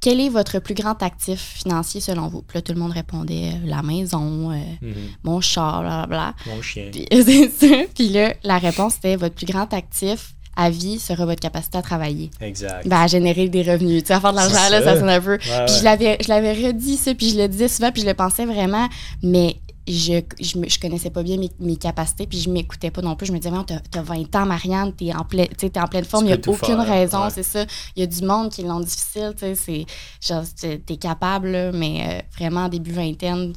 Quel est votre plus grand actif financier selon vous? Puis là, tout le monde répondait euh, la maison, euh, Mhm. mon char, blablabla. Mon chien. Puis, c'est ça. Puis là, la réponse c'était votre plus grand actif à vie sera votre capacité à travailler. Exact. Ben, à générer des revenus. Tu sais, à faire de l'argent, là, ça. sonne un peu. Ouais, Puis ouais. je l'avais, je l'avais redit ça, puis je le disais souvent, puis je le pensais vraiment, mais je, je, connaissais pas bien mes, mes capacités, puis je m'écoutais pas non plus. Je me disais, t'as, t'as 20 ans, Marianne, t'es en, plein, en pleine forme, il n'y a aucune faire, raison, ouais. c'est ça. Il y a du monde qui l'ont difficile, tu t'es, capable, là, mais euh, vraiment, début vingtaine,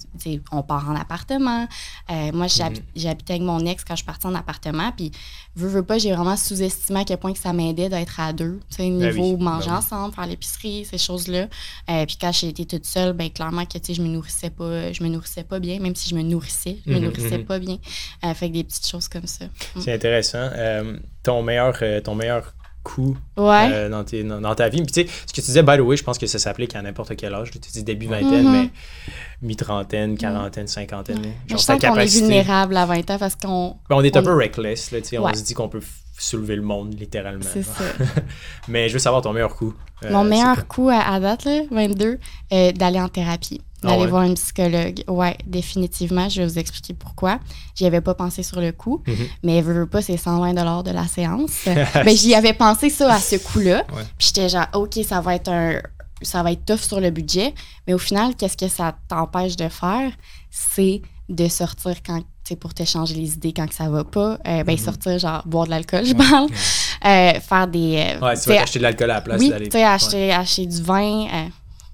on part en appartement. Euh, moi, Mhm. j'habitais avec mon ex quand je partie en appartement, puis veux, veux pas, j'ai vraiment sous-estimé à quel point que ça m'aidait d'être à deux, tu sais, Ben niveau oui, manger ben oui. ensemble, faire l'épicerie, ces choses-là. Euh, puis quand été toute seule, ben clairement que tu sais, je me nourrissais pas, je me nourrissais pas bien, même si je me nourrissais, je me Mhm, nourrissais mhm. pas bien. Euh, fait que des petites choses comme ça. C'est intéressant. Euh, ton, meilleur, euh, ton meilleur coup Ouais. euh, dans, tes- dans- dans ta vie. Puis tu sais, ce que tu disais, by the way, je pense que ça s'applique à n'importe quel âge. Tu dis début vingtaine, Mhm. mais mi-trentaine, quarantaine, cinquantaine. Mais Genre je sens qu'on est vulnérable à 20 ans parce qu'on. Ben, on est un on- peu reckless, là, tu sais, on Ouais. se dit qu'on peut soulever le monde, littéralement. C'est ça. mais je veux savoir ton meilleur coup. Euh, Mon meilleur coup à, à date, là, 22, euh, d'aller en thérapie. Ah D'aller ouais? voir une psychologue. Ouais, définitivement. Je vais vous expliquer pourquoi. J'y avais pas pensé sur le coup, Mhm. mais veux, veux pas, c'est 120 de la séance. ben, j'y avais pensé ça à ce coup-là. Ouais. Puis j'étais genre, OK, ça va être un. Ça va être tough sur le budget. Mais au final, qu'est-ce que ça t'empêche de faire? C'est de sortir quand. Pour t'échanger les idées quand que ça va pas. Euh, ben, Mhm. sortir, genre, boire de l'alcool, je parle. Euh, faire des. euh, Ouais, tu vas t'acheter de l'alcool à la place oui, d'aller. tu sais, acheter, acheter du vin.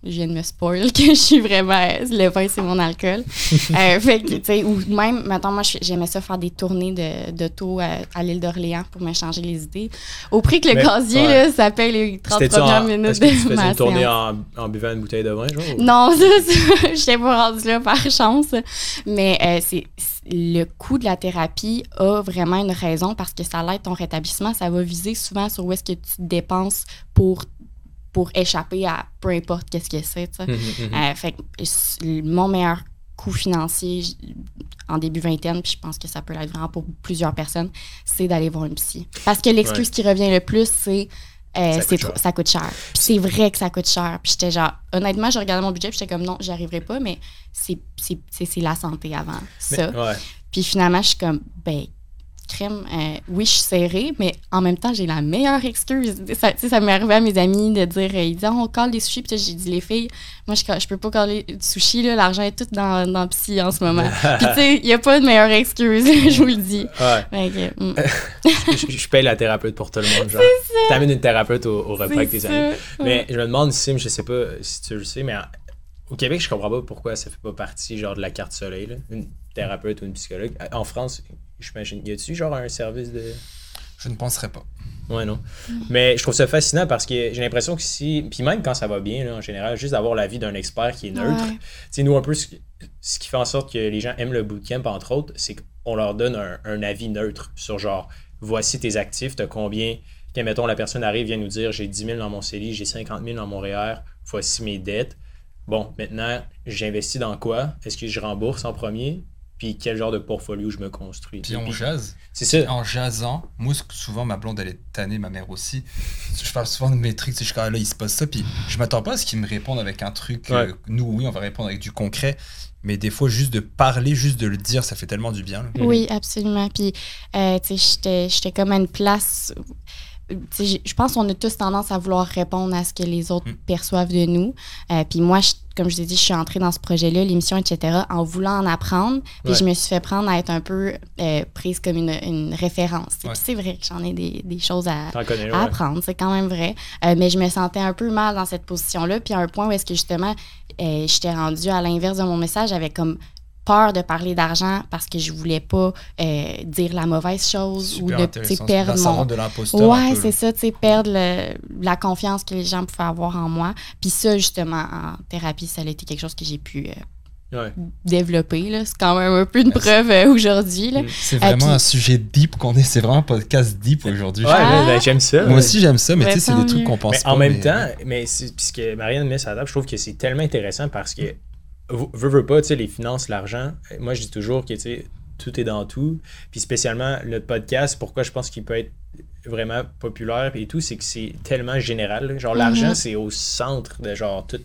Je viens de me spoil que je suis vraiment. Le vin, c'est mon alcool. Euh, fait que, tu sais, ou même, maintenant, moi, je- j'aimais ça faire des tournées de- d'auto à, à l'île d'Orléans pour me changer les idées. Au prix que le Mais, gazier, ouais. là, ça paye les 30 C'était-tu premières en- minutes que tu de faisais ma une tournée en, en buvant une bouteille de vin, genre? ou- Non, ça. J'étais pas rendue là par chance. Mais euh, c'est c'est- le coût de la thérapie a vraiment une raison parce que ça l'aide ton rétablissement. Ça va viser souvent sur où est-ce que tu dépenses pour, pour échapper à peu importe qu'est-ce que c'est. Mhm, mhm. Euh, fait que mon meilleur coût financier en début vingtaine, puis je pense que ça peut l'être vraiment pour plusieurs personnes, c'est d'aller voir une psy. Parce que l'excuse qui revient le plus, c'est euh, Ça coûte cher. ça coûte cher. Puis c'est vrai que ça coûte cher. Puis j'étais genre, honnêtement, je regardais mon budget, puis j'étais comme non, j'y arriverai pas, mais c'est la santé avant Mais- ça. ouais. Puis finalement, je suis comme, ben, crème, euh, oui, je suis serrée, mais en même temps, j'ai la meilleure excuse. Ça, tu sais, ça m'est arrivé à mes amis de dire, euh, ils disent, Ah, on colle des sushis. Puis j'ai dit, les filles, moi, je, je peux pas coller du sushi, l'argent est tout dans, dans Psy en ce moment. Puis tu sais, il n'y a pas de meilleure excuse, je vous le dis. Ouais. Fait que, mm, je, je paye la thérapeute pour tout le monde. Genre. T'amènes une thérapeute au, au repas avec tes amis. Ouais. Mais je me demande, Sim, je sais pas si tu le sais, mais au Québec, je comprends pas pourquoi ça fait pas partie genre de la carte soleil, là, une thérapeute ou une psychologue. En France, j'imagine, y a-tu genre un service de. Je ne penserais pas. Ouais, non. Mais je trouve ça fascinant parce que j'ai l'impression que si. Puis même quand ça va bien, là, en général, juste d'avoir l'avis d'un expert qui est neutre. Ouais. Tu sais, nous, un peu, ce, ce qui fait en sorte que les gens aiment le bootcamp, entre autres, c'est qu'on leur donne un, un avis neutre sur genre, voici tes actifs, t'as combien, Quand, mettons, la personne arrive, vient nous dire j'ai 10 000 dans mon CELI, j'ai 50 000 dans mon REER, voici mes dettes. Bon, maintenant, j'investis dans quoi? Est-ce que je rembourse en premier? Puis quel genre de portfolio je me construis? Puis on jase. C'est ça. En jasant, moi, souvent, ma blonde, elle est tannée, ma mère aussi. Je parle souvent de mes trucs, je suis là, il se passe ça, puis je m'attends pas à ce qu'ils me répondent avec un truc. euh, nous, oui, on va répondre avec du concret, mais des fois, juste de parler, juste de le dire, ça fait tellement du bien. là. Oui, absolument. Puis, euh, tu sais, j'étais- comme à une place. Je pense qu'on a tous tendance à vouloir répondre à ce que les autres Mm. perçoivent de nous. Euh, puis moi, je- comme je t'ai dit, je suis entrée dans ce projet-là, l'émission, etc., en voulant en apprendre. Puis Ouais. je me suis fait prendre à être un peu euh, prise comme une, une référence. Ouais. Puis c'est vrai que j'en ai des, des choses à, T'en connais, à ouais. apprendre, c'est quand même vrai. Euh, mais je me sentais un peu mal dans cette position-là. Puis à un point où est-ce que justement, j'étais rendue à l'inverse de mon message avec comme peur de parler d'argent parce que je voulais pas euh, dire la mauvaise chose Super ou de perdre mon... de Ouais, c'est ça, tu sais, perdre le- la confiance que les gens pouvaient avoir en moi. Puis ça, justement, en thérapie, ça a été quelque chose que j'ai pu euh, Ouais. développer. là. C'est quand même un peu une preuve euh, aujourd'hui. là. C'est Ah, vraiment puis- un sujet deep qu'on est. C'est vraiment un podcast deep aujourd'hui. Ouais, Ah. ben, j'aime ça. Moi aussi, j'aime ça, mais tu sais, c'est des trucs qu'on pense Mais pas. en même mais- temps, mais c'est- puisque Marianne met sa table, je trouve que c'est tellement intéressant parce que, veux, veux pas, tu sais, les finances, l'argent, moi je dis toujours que, tu sais, tout est dans tout. Puis spécialement, le podcast, pourquoi je pense qu'il peut être vraiment populaire et tout, c'est que c'est tellement général. Genre, l'argent, Mhm. c'est au centre de genre tous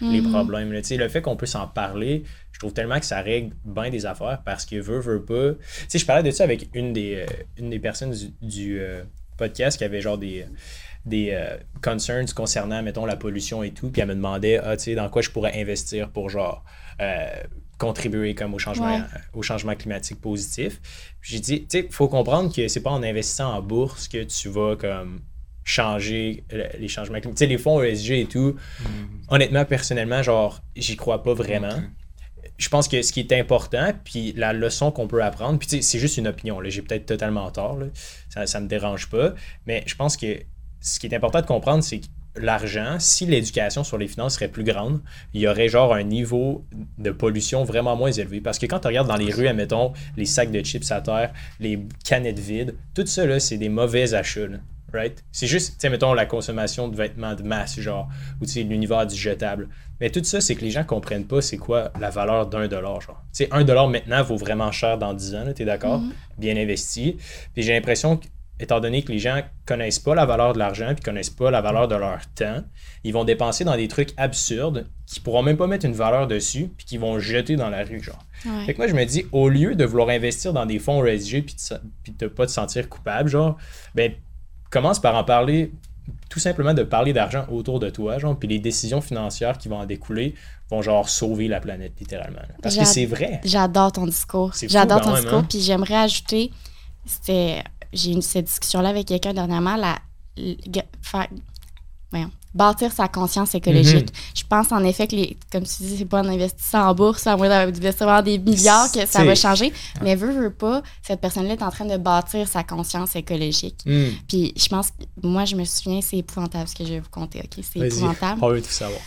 les Mhm. problèmes. là. Tu sais, le fait qu'on peut s'en parler, je trouve tellement que ça règle bien des affaires parce que veut, veut pas. Tu sais, je parlais de ça avec une des, euh, une des personnes du, du, euh, podcast qui avait genre des, des euh, concerns concernant, mettons, la pollution et tout. Puis elle me demandait, ah, tu sais, dans quoi je pourrais investir pour genre. euh, contribuer comme au changement, Ouais. au changement climatique positif. Puis J'ai dit, tu sais, il faut comprendre que c'est pas en investissant en bourse que tu vas comme changer les changements climatiques. Tu sais, les fonds ESG et tout, Mm. honnêtement, personnellement, genre, j'y crois pas vraiment. Je pense que ce qui est important, puis la leçon qu'on peut apprendre, puis tu sais, c'est juste une opinion, là, j'ai peut-être totalement tort, là, ça, ça me dérange pas, mais je pense que ce qui est important de comprendre, c'est que l'argent, si l'éducation sur les finances serait plus grande, il y aurait genre un niveau de pollution vraiment moins élevé. Parce que quand tu regardes dans les rues, admettons, les sacs de chips à terre, les canettes vides, tout ça, là, c'est des mauvais achats. là, Right? C'est juste, tu sais, mettons, la consommation de vêtements de masse, genre, ou tu sais, l'univers du jetable. Mais tout ça, c'est que les gens comprennent pas c'est quoi la valeur d'un dollar, genre. Tu sais, un dollar maintenant vaut vraiment cher dans 10 ans, tu es d'accord? Mhm. Bien investi. Puis j'ai l'impression que, étant donné que les gens connaissent pas la valeur de l'argent puis connaissent pas la valeur de leur temps, ils vont dépenser dans des trucs absurdes qui pourront même pas mettre une valeur dessus puis qui vont jeter dans la rue, genre. Ouais. Fait que moi, je me dis, au lieu de vouloir investir dans des fonds ESG puis de, puis de pas te sentir coupable, genre, ben, commence par en parler, tout simplement de parler d'argent autour de toi, genre, puis les décisions financières qui vont en découler vont, genre, sauver la planète, littéralement. là. Parce que c'est vrai. J'adore ton discours. J'adore ton même, discours. hein? Puis j'aimerais ajouter, c'était, j'ai eu cette discussion-là avec quelqu'un dernièrement, la, voyons, bâtir sa conscience écologique. Mm-hmm. Je pense en effet que, les, comme tu dis, c'est pas en investissant en bourse, à moins d'investir des milliards que ça va changer. Mais veut, veut pas, cette personne-là est en train de bâtir sa conscience écologique. Hmm. Puis je pense, que moi, je me souviens, c'est épouvantable ce que je vais vous conter, OK? C'est épouvantable. on veut tout savoir.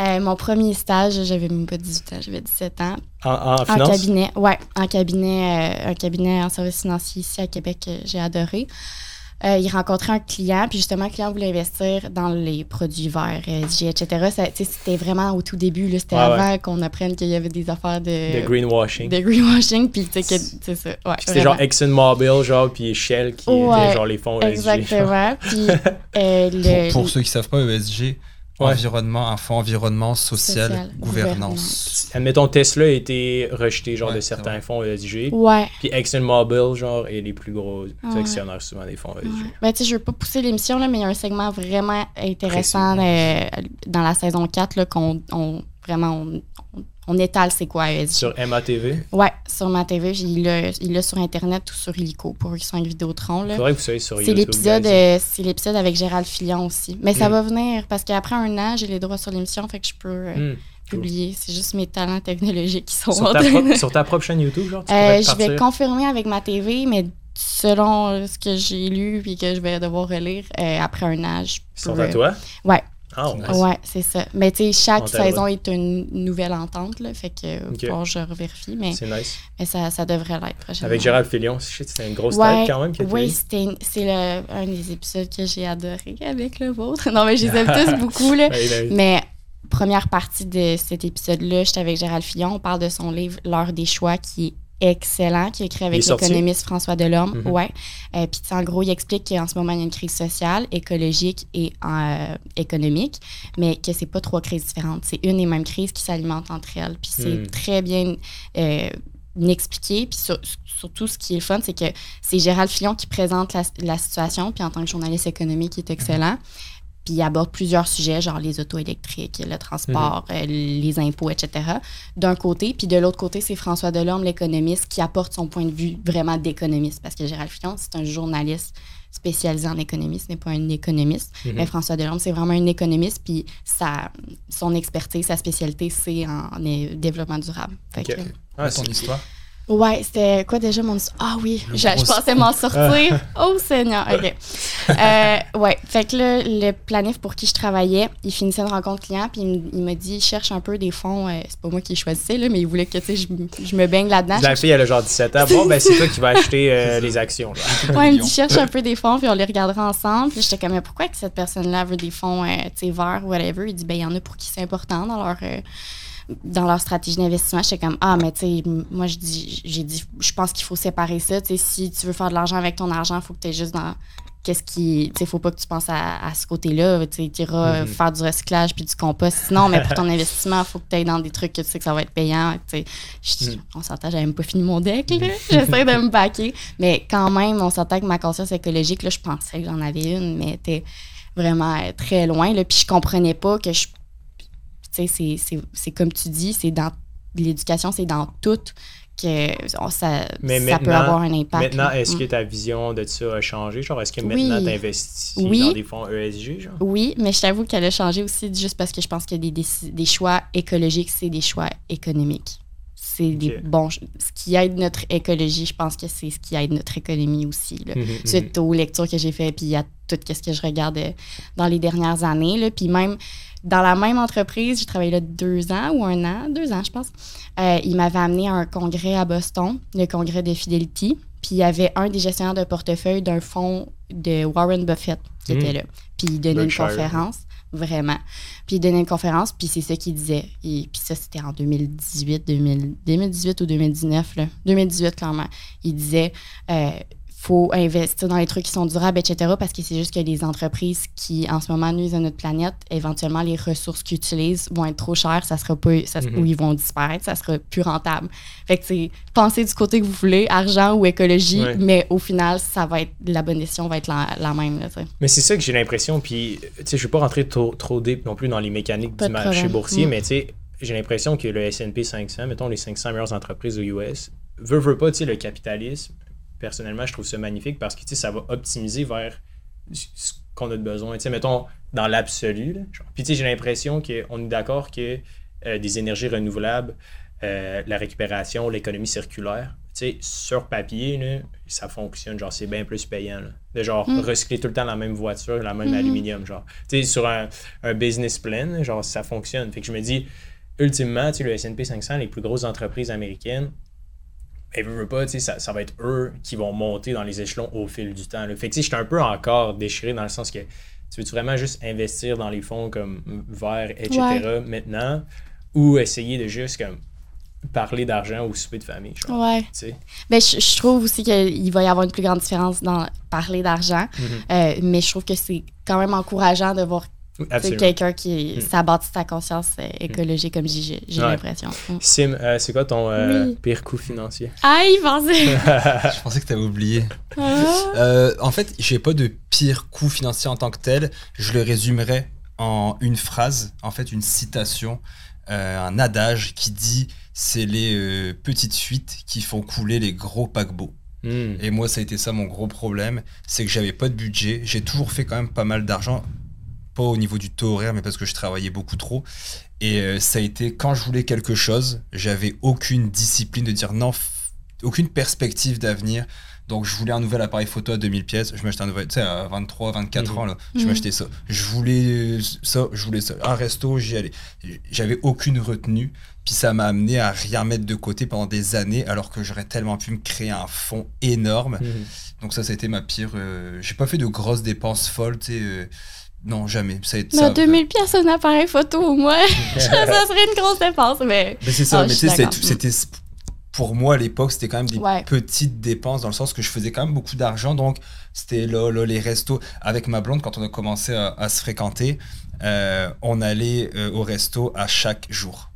Euh, mon premier stage, j'avais même pas 18 ans, j'avais 17 ans. En, en En finance? cabinet, ouais, en cabinet, euh, un cabinet en service financier ici à Québec que j'ai adoré. Euh, il rencontrait un client, puis justement, le client voulait investir dans les produits verts, ESG, etc. C'était vraiment au tout début, c'était avant qu'on apprenne qu'il y avait des affaires de, De greenwashing. de greenwashing, puis tu sais, que- c'est ça. Ouais, Puis C'était genre. ExxonMobil, genre, puis Shell qui Ouais, étaient genre les fonds ESG. Exactement. Puis euh, le, Pour, pour ceux qui savent pas, ESG, Ouais. environnement, fonds environnement, social, Social, gouvernance. Admettons, Tesla a été rejeté genre Ouais, de certains fonds ESG. Ouais. Puis ExxonMobil, genre, est les plus gros Ouais. actionnaires souvent des fonds ESG. Ouais. Ben, tu sais, je veux pas pousser l'émission, là, mais il y a un segment vraiment intéressant euh, dans la saison 4 là, qu'on on, vraiment on, on- on étale c'est quoi ESG. Sur MATV, Ouais, sur ma TV, j'ai- il l'a sur Internet ou sur Illico pour eux qui sont avec Vidéotron. il faudrait que vous soyez sur C'est YouTube. l'épisode euh, c'est l'épisode avec Gérald Filion aussi. Mais ça Mm. va venir parce qu'après un an, j'ai les droits sur l'émission, fait que je peux euh, cool. publier. C'est juste mes talents technologiques qui sont Sur en ta, propre, sur ta propre chaîne YouTube, genre, tu Euh, je vais confirmer avec ma TV, mais selon ce que j'ai lu puis que je vais devoir relire, euh, après un an, je ta toi? Ouais, Ah, Nice. ouais. Ouais, c'est ça. Mais tu sais, chaque saison est une nouvelle entente, là. Fait que, faut que je revérifie, mais, C'est nice. mais ça, ça devrait l'être prochainement. Avec Gérald Filion, shit, c'était une grosse Ouais, tête quand même. Oui, c'était c'est le- un des épisodes que j'ai adoré avec le vôtre. Non, mais je les aime tous beaucoup, là. Ouais, Mais première partie de cet épisode-là, j'étais avec Gérald Fillon. On parle de son livre L'heure des choix qui est excellent, qui est écrit avec l'économiste François Delorme. Mhm. Ouais. Euh, Puis en gros, il explique qu'en ce moment, il y a une crise sociale, écologique et euh, économique, mais que c'est pas trois crises différentes. C'est une et même crise qui s'alimentent entre elles. Puis c'est Mhm. très bien euh, expliqué. Puis sur- surtout, ce qui est le fun, c'est que c'est Gérald Fillon qui présente la, la situation, puis en tant que journaliste économique, il est excellent. Puis il aborde plusieurs sujets, genre les autos électriques, le transport, euh, les impôts, etc. D'un côté. Puis de l'autre côté, c'est François Delorme, l'économiste, qui apporte son point de vue vraiment d'économiste. Parce que Gérald Fillon, c'est un journaliste spécialisé en économie, ce n'est pas un économiste. Mhm. Mais François Delorme, c'est vraiment un économiste. Puis sa, son expertise, sa spécialité, c'est en, euh, développement durable. Fait Ok. que- Ah, histoire. Ouais, c'était quoi déjà mon? Ah oui, je, pensais m'en sortir. oh Seigneur, OK. Euh, ouais, fait que là, le planif pour qui je travaillais, il finissait une rencontre client, puis il m'a dit, cherche un peu des fonds. euh, c'est pas moi qui choisissais, là, mais il voulait que tu sais, je, me baigne là-dedans. La fille, elle a genre 17 ans. Bon, ben, c'est toi qui vas acheter euh, les actions. Ouais, il me dit, cherche un peu des fonds, puis on les regardera ensemble. Puis j'étais comme, mais pourquoi que cette personne-là veut des fonds, euh, tu sais, verts ou whatever? Il dit, ben, il y en a pour qui c'est important dans leur, euh, dans leur stratégie d'investissement. J'étais comme, ah, mais tu sais, moi, je dis, j'ai dit, je pense qu'il faut séparer ça. Tu sais, si tu veux faire de l'argent avec ton argent, il faut que tu es juste dans. Qu'est-ce qui. Tu sais, faut pas que tu penses à, à ce côté-là. Tu iras Mhm. faire du recyclage puis du compost. Sinon, mais pour ton investissement, il faut que tu ailles dans des trucs que tu sais que ça va être payant. Tu sais, Mhm. on s'entend, j'avais même pas fini mon deck. là. J'essaie de me baquer. Mais quand même, on s'entend que ma conscience écologique, là, je pensais que j'en avais une, mais était vraiment euh, très loin. Là, puis je comprenais pas que je. Tu sais, c'est- comme tu dis, c'est dans. L'éducation, c'est dans tout que ça, Mais ça peut avoir un impact. Maintenant, est-ce Mm. que ta vision de ça a changé? Genre, est-ce que Oui. maintenant, tu investis Oui. dans des fonds ESG? Genre? Oui, mais je t'avoue qu'elle a changé aussi juste parce que je pense que des, des choix écologiques, c'est des choix économiques. C'est des bons. Ce qui aide notre écologie, je pense que c'est ce qui aide notre économie aussi. là. Mhm, mhm. Suite aux lectures que j'ai faites, puis à tout ce que je regarde euh, dans les dernières années. Là. Puis même dans la même entreprise, j'ai travaillé là deux ans ou un an, deux ans, je pense. Euh, il m'avait amené à un congrès à Boston, le congrès de Fidelity. Puis il y avait un des gestionnaires de portefeuille d'un fonds de Warren Buffett qui était là. Puis il donnait une conférence, vraiment. Puis il donnait une conférence, puis c'est ça qu'il disait. Et puis ça, c'était en 2018, 2000 2018 ou 2019, là. 2018, clairement. Il disait euh, faut investir dans les trucs qui sont durables, etc. Parce que c'est juste que les entreprises qui, en ce moment, nuisent à notre planète, éventuellement, les ressources qu'ils utilisent vont être trop chères, ça sera pas, ça, Mhm. ou ils vont disparaître, ça sera plus rentable. Fait que, c'est pensez du côté que vous voulez, argent ou écologie, Ouais. mais au final, ça va être, la bonne décision va être la, la même, là. Mais c'est ça que j'ai l'impression, puis tu sais, je vais pas rentrer trop, trop deep non plus dans les mécaniques Pas du marché problème. boursier, Mm. mais tu sais, j'ai l'impression que le S&P 500, mettons les 500 meilleures entreprises aux US, veut, veut pas, tu sais, le capitalisme, personnellement, je trouve ça magnifique parce que ça va optimiser vers ce qu'on a de besoin. Mettons, dans l'absolu. Puis j'ai l'impression qu'on est d'accord que euh, des énergies renouvelables, euh, la récupération, l'économie circulaire, sur papier, là, ça fonctionne. Genre, c'est bien plus payant. là. De genre, Mm. recycler tout le temps la même voiture, la même Mhm. aluminium. Genre, sur un, un business plan, genre, ça fonctionne. Fait que je me dis, ultimement, tu sais, le S&P 500, les plus grosses entreprises américaines, elles veulent pas, tu sais, ça, ça va être eux qui vont monter dans les échelons au fil du temps. là. Fait que, tu sais, j'étais un peu encore déchiré dans le sens que tu veux-tu vraiment juste investir dans les fonds comme verts, etc. Ouais. maintenant, ou essayer de juste comme parler d'argent au souper de famille, genre, Ouais. tu sais? Ben, je, je trouve aussi qu'il va y avoir une plus grande différence dans parler d'argent, Mhm. euh, mais je trouve que c'est quand même encourageant de voir Absolument. quelqu'un qui Mm. ça bâtit sa conscience euh, écologique, comme j'ai Ouais. l'impression. Mm. Sim, euh, c'est quoi ton euh, Oui. pire coût financier? Ah, il pensait! Je pensais que tu avais oublié. Ah. Euh, en fait, j'ai pas de pire coût financier en tant que tel. Je le résumerai en une phrase, en fait, une citation, euh, un adage qui dit c'est les euh, petites fuites qui font couler les gros paquebots. Hmm. Et moi, ça a été ça mon gros problème, c'est que j'avais pas de budget. J'ai toujours fait quand même pas mal d'argent, pas au niveau du taux horaire, mais parce que je travaillais beaucoup trop. Et euh, ça a été quand je voulais quelque chose, j'avais aucune discipline de dire non, aucune perspective d'avenir, Donc, je voulais un nouvel appareil photo à 2000 pièces. Je m'achetais un nouvel, tu sais, à 23, 24 Mhm. ans, là, je Mhm. m'achetais ça. Je voulais ça, je voulais ça. Un resto, j'y allais. J'avais aucune retenue. Puis ça m'a amené à rien mettre de côté pendant des années, alors que j'aurais tellement pu me créer un fonds énorme. Mhm. Donc ça, ça a été ma pire. euh, J'ai pas fait de grosses dépenses folles, tu sais. euh, Non, jamais. Ça ça. 2000 pièces un appareil photo au moins, ça serait une grosse dépense, mais Mais c'est ça, Ah, mais tu sais, c'était. Pour moi, à l'époque, c'était quand même des Ouais. petites dépenses, dans le sens que je faisais quand même beaucoup d'argent. Donc, c'était là, là, les restos. Avec ma blonde, quand on a commencé à, à se fréquenter, euh, on allait euh, au resto à chaque jour.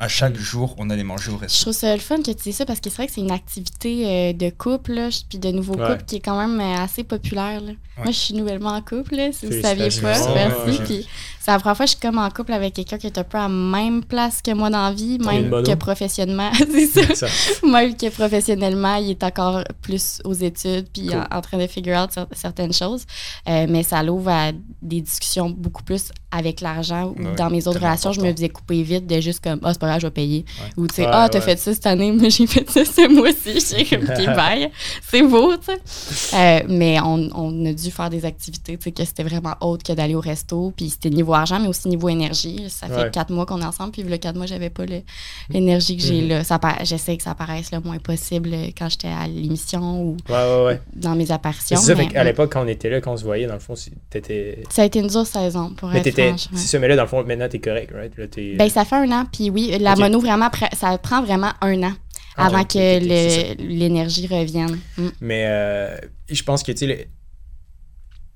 À chaque jour, on allait manger au je resto. trouve ça le fun que tu dis ça parce que c'est vrai que c'est une activité euh, de couple, là, puis de nouveaux Ouais. couples qui est quand même euh, assez populaire. là. Moi, je suis nouvellement en couple, là, si vous ne saviez pas. Merci. Ouais. Puis c'est la première fois que je suis comme en couple avec quelqu'un qui est un peu à la même place que moi dans la vie, même que professionnellement. c'est ça. Ça. Même que professionnellement, il est encore plus aux études puis Cool. en, en train de figure out cer- certaines choses. Euh, mais ça l'ouvre à des discussions beaucoup plus avec l'argent. ou Ouais, dans mes autres relations, je me faisais couper vite de juste comme, ah, c'est pas grave, je vais payer. Ou tu sais, Ouais, ah, t'as ouais. fait ça cette année, moi j'ai fait ça ce mois-ci. J'ai comme, OK, bye. C'est beau, tu sais. Euh, mais on, on a dû faire des activités, tu sais, que c'était vraiment autre que d'aller au resto. Puis c'était niveau argent, mais aussi niveau énergie. Ça fait Ouais. quatre mois qu'on est ensemble, puis le quatre mois, j'avais pas l'énergie que j'ai Mhm. là. J'essaie que ça paraisse le moins possible quand j'étais à l'émission ou Ouais, ouais, ouais. dans mes apparitions. C'est ça, mais, qu'à l'époque, quand on était là, quand on se voyait, dans le fond, t'étais. ça a été une dure saison, pour Mais être franche. ouais. C'est ça, mais là, dans le fond, maintenant, t'es correct, right? Là, t'es. Ben, ça fait un an, puis oui, la mono, vraiment, ça prend vraiment un an Ah, avant que l'énergie revienne. Mm. Mais euh, je pense que, tu sais,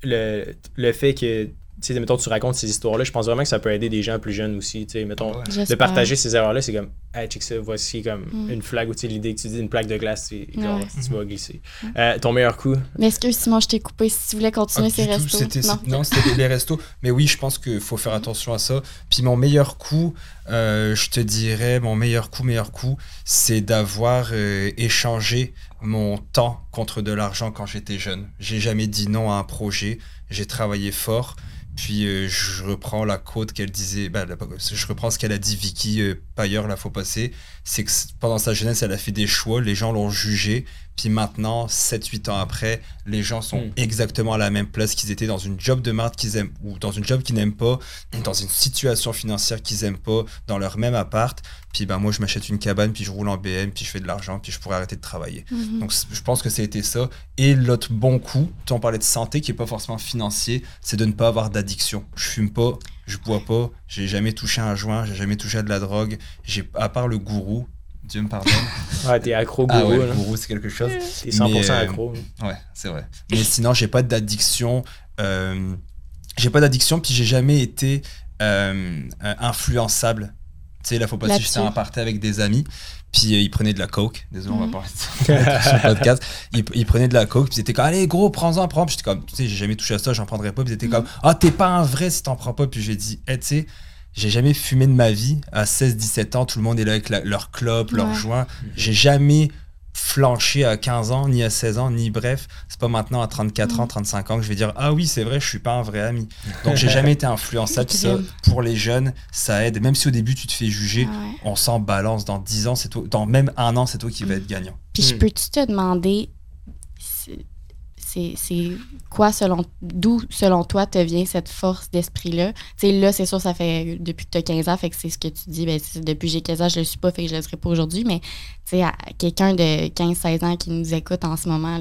le, le, le fait que, tu sais, mettons, tu racontes ces histoires-là, je pense vraiment que ça peut aider des gens plus jeunes aussi, tu sais, mettons, Ouais. de partager ces erreurs-là, c'est comme, hey, check ça, voici comme Mm. une flague, ou tu sais, l'idée que tu dis une plaque de glace, genre, Ouais. tu vas glisser. Euh, ton meilleur coup, Mais est-ce que Simon, je t'ai coupé? Si tu voulais Ah, continuer ces tout, restos? c'était- non. Non, c'était les restos. Mais oui, je pense qu'il faut faire attention à ça. Puis mon meilleur coup, euh, je te dirais, mon meilleur coup, meilleur coup, c'est d'avoir euh, échangé mon temps contre de l'argent quand j'étais jeune. J'ai jamais dit non à un projet. J'ai travaillé fort. Puis euh, je reprends la quote qu'elle disait, bah, je reprends ce qu'elle a dit Vicky euh, la fois passée, c'est que pendant sa jeunesse, elle a fait des choix, les gens l'ont jugé, puis maintenant, 7-8 ans après, les gens sont Mm. exactement à la même place qu'ils étaient dans une job de marde qu'ils aiment, ou dans une job qu'ils n'aiment pas, dans une situation financière qu'ils aiment pas, dans leur même appart, puis ben moi je m'achète une cabane, puis je roule en BM, puis je fais de l'argent, puis je pourrais arrêter de travailler. Mhm. Donc je pense que c'était ça. Et l'autre bon coup, tu en parlais de santé qui est pas forcément financier, c'est de ne pas avoir d'addiction. Je fume pas, je bois pas, j'ai jamais touché un joint, j'ai jamais touché à de la drogue. J'ai à part le gourou, Dieu me pardonne. ah, t'es accro ah gourou, ouais, là. le gourou c'est quelque chose. t'es 100% Mais, euh, accro. Ouais, c'est vrai. Mais sinon, j'ai pas d'addiction. euh, j'ai pas d'addiction, puis j'ai jamais été euh, euh, influençable. Tu sais, la fois passée, Là-dessus. j'étais en party avec des amis, puis euh, ils prenaient de la coke. Désolé, on va Mhm. parler de ça sur le podcast. Ils, ils prenaient de la coke, puis ils étaient comme, allez, gros, prends-en, prends. Puis j'étais comme, tu sais, j'ai jamais touché à ça, j'en prendrais pas. Puis ils étaient comme, ah, t'es pas un vrai si t'en prends pas. Puis j'ai dit, eh, tu sais, j'ai jamais fumé de ma vie. À 16-17 ans, tout le monde est là avec la- leur clope, leur Ouais. joint. J'ai jamais flanché à 15 ans, ni à 16 ans, ni bref. C'est pas maintenant à 34 ans, Mm. 35 ans que je vais dire Ah oui, c'est vrai, je suis pas un vrai ami. Donc j'ai jamais été influençable. ça, pour les jeunes, ça aide. Même si au début tu te fais juger, Ah ouais. on s'en balance. Dans 10 ans, c'est toi, dans même un an, c'est toi qui vas Mm. être gagnant. Puis je Hmm. peux-tu te demander, c'est quoi selon, d'où selon toi te vient cette force d'esprit-là? Tu sais, là, c'est sûr, ça fait depuis que tu as 15 ans, fait que c'est ce que tu dis, ben, depuis que j'ai 15 ans, je le suis pas, fait que je le serai pas aujourd'hui, mais tu sais, quelqu'un de 15-16 ans qui nous écoute en ce moment,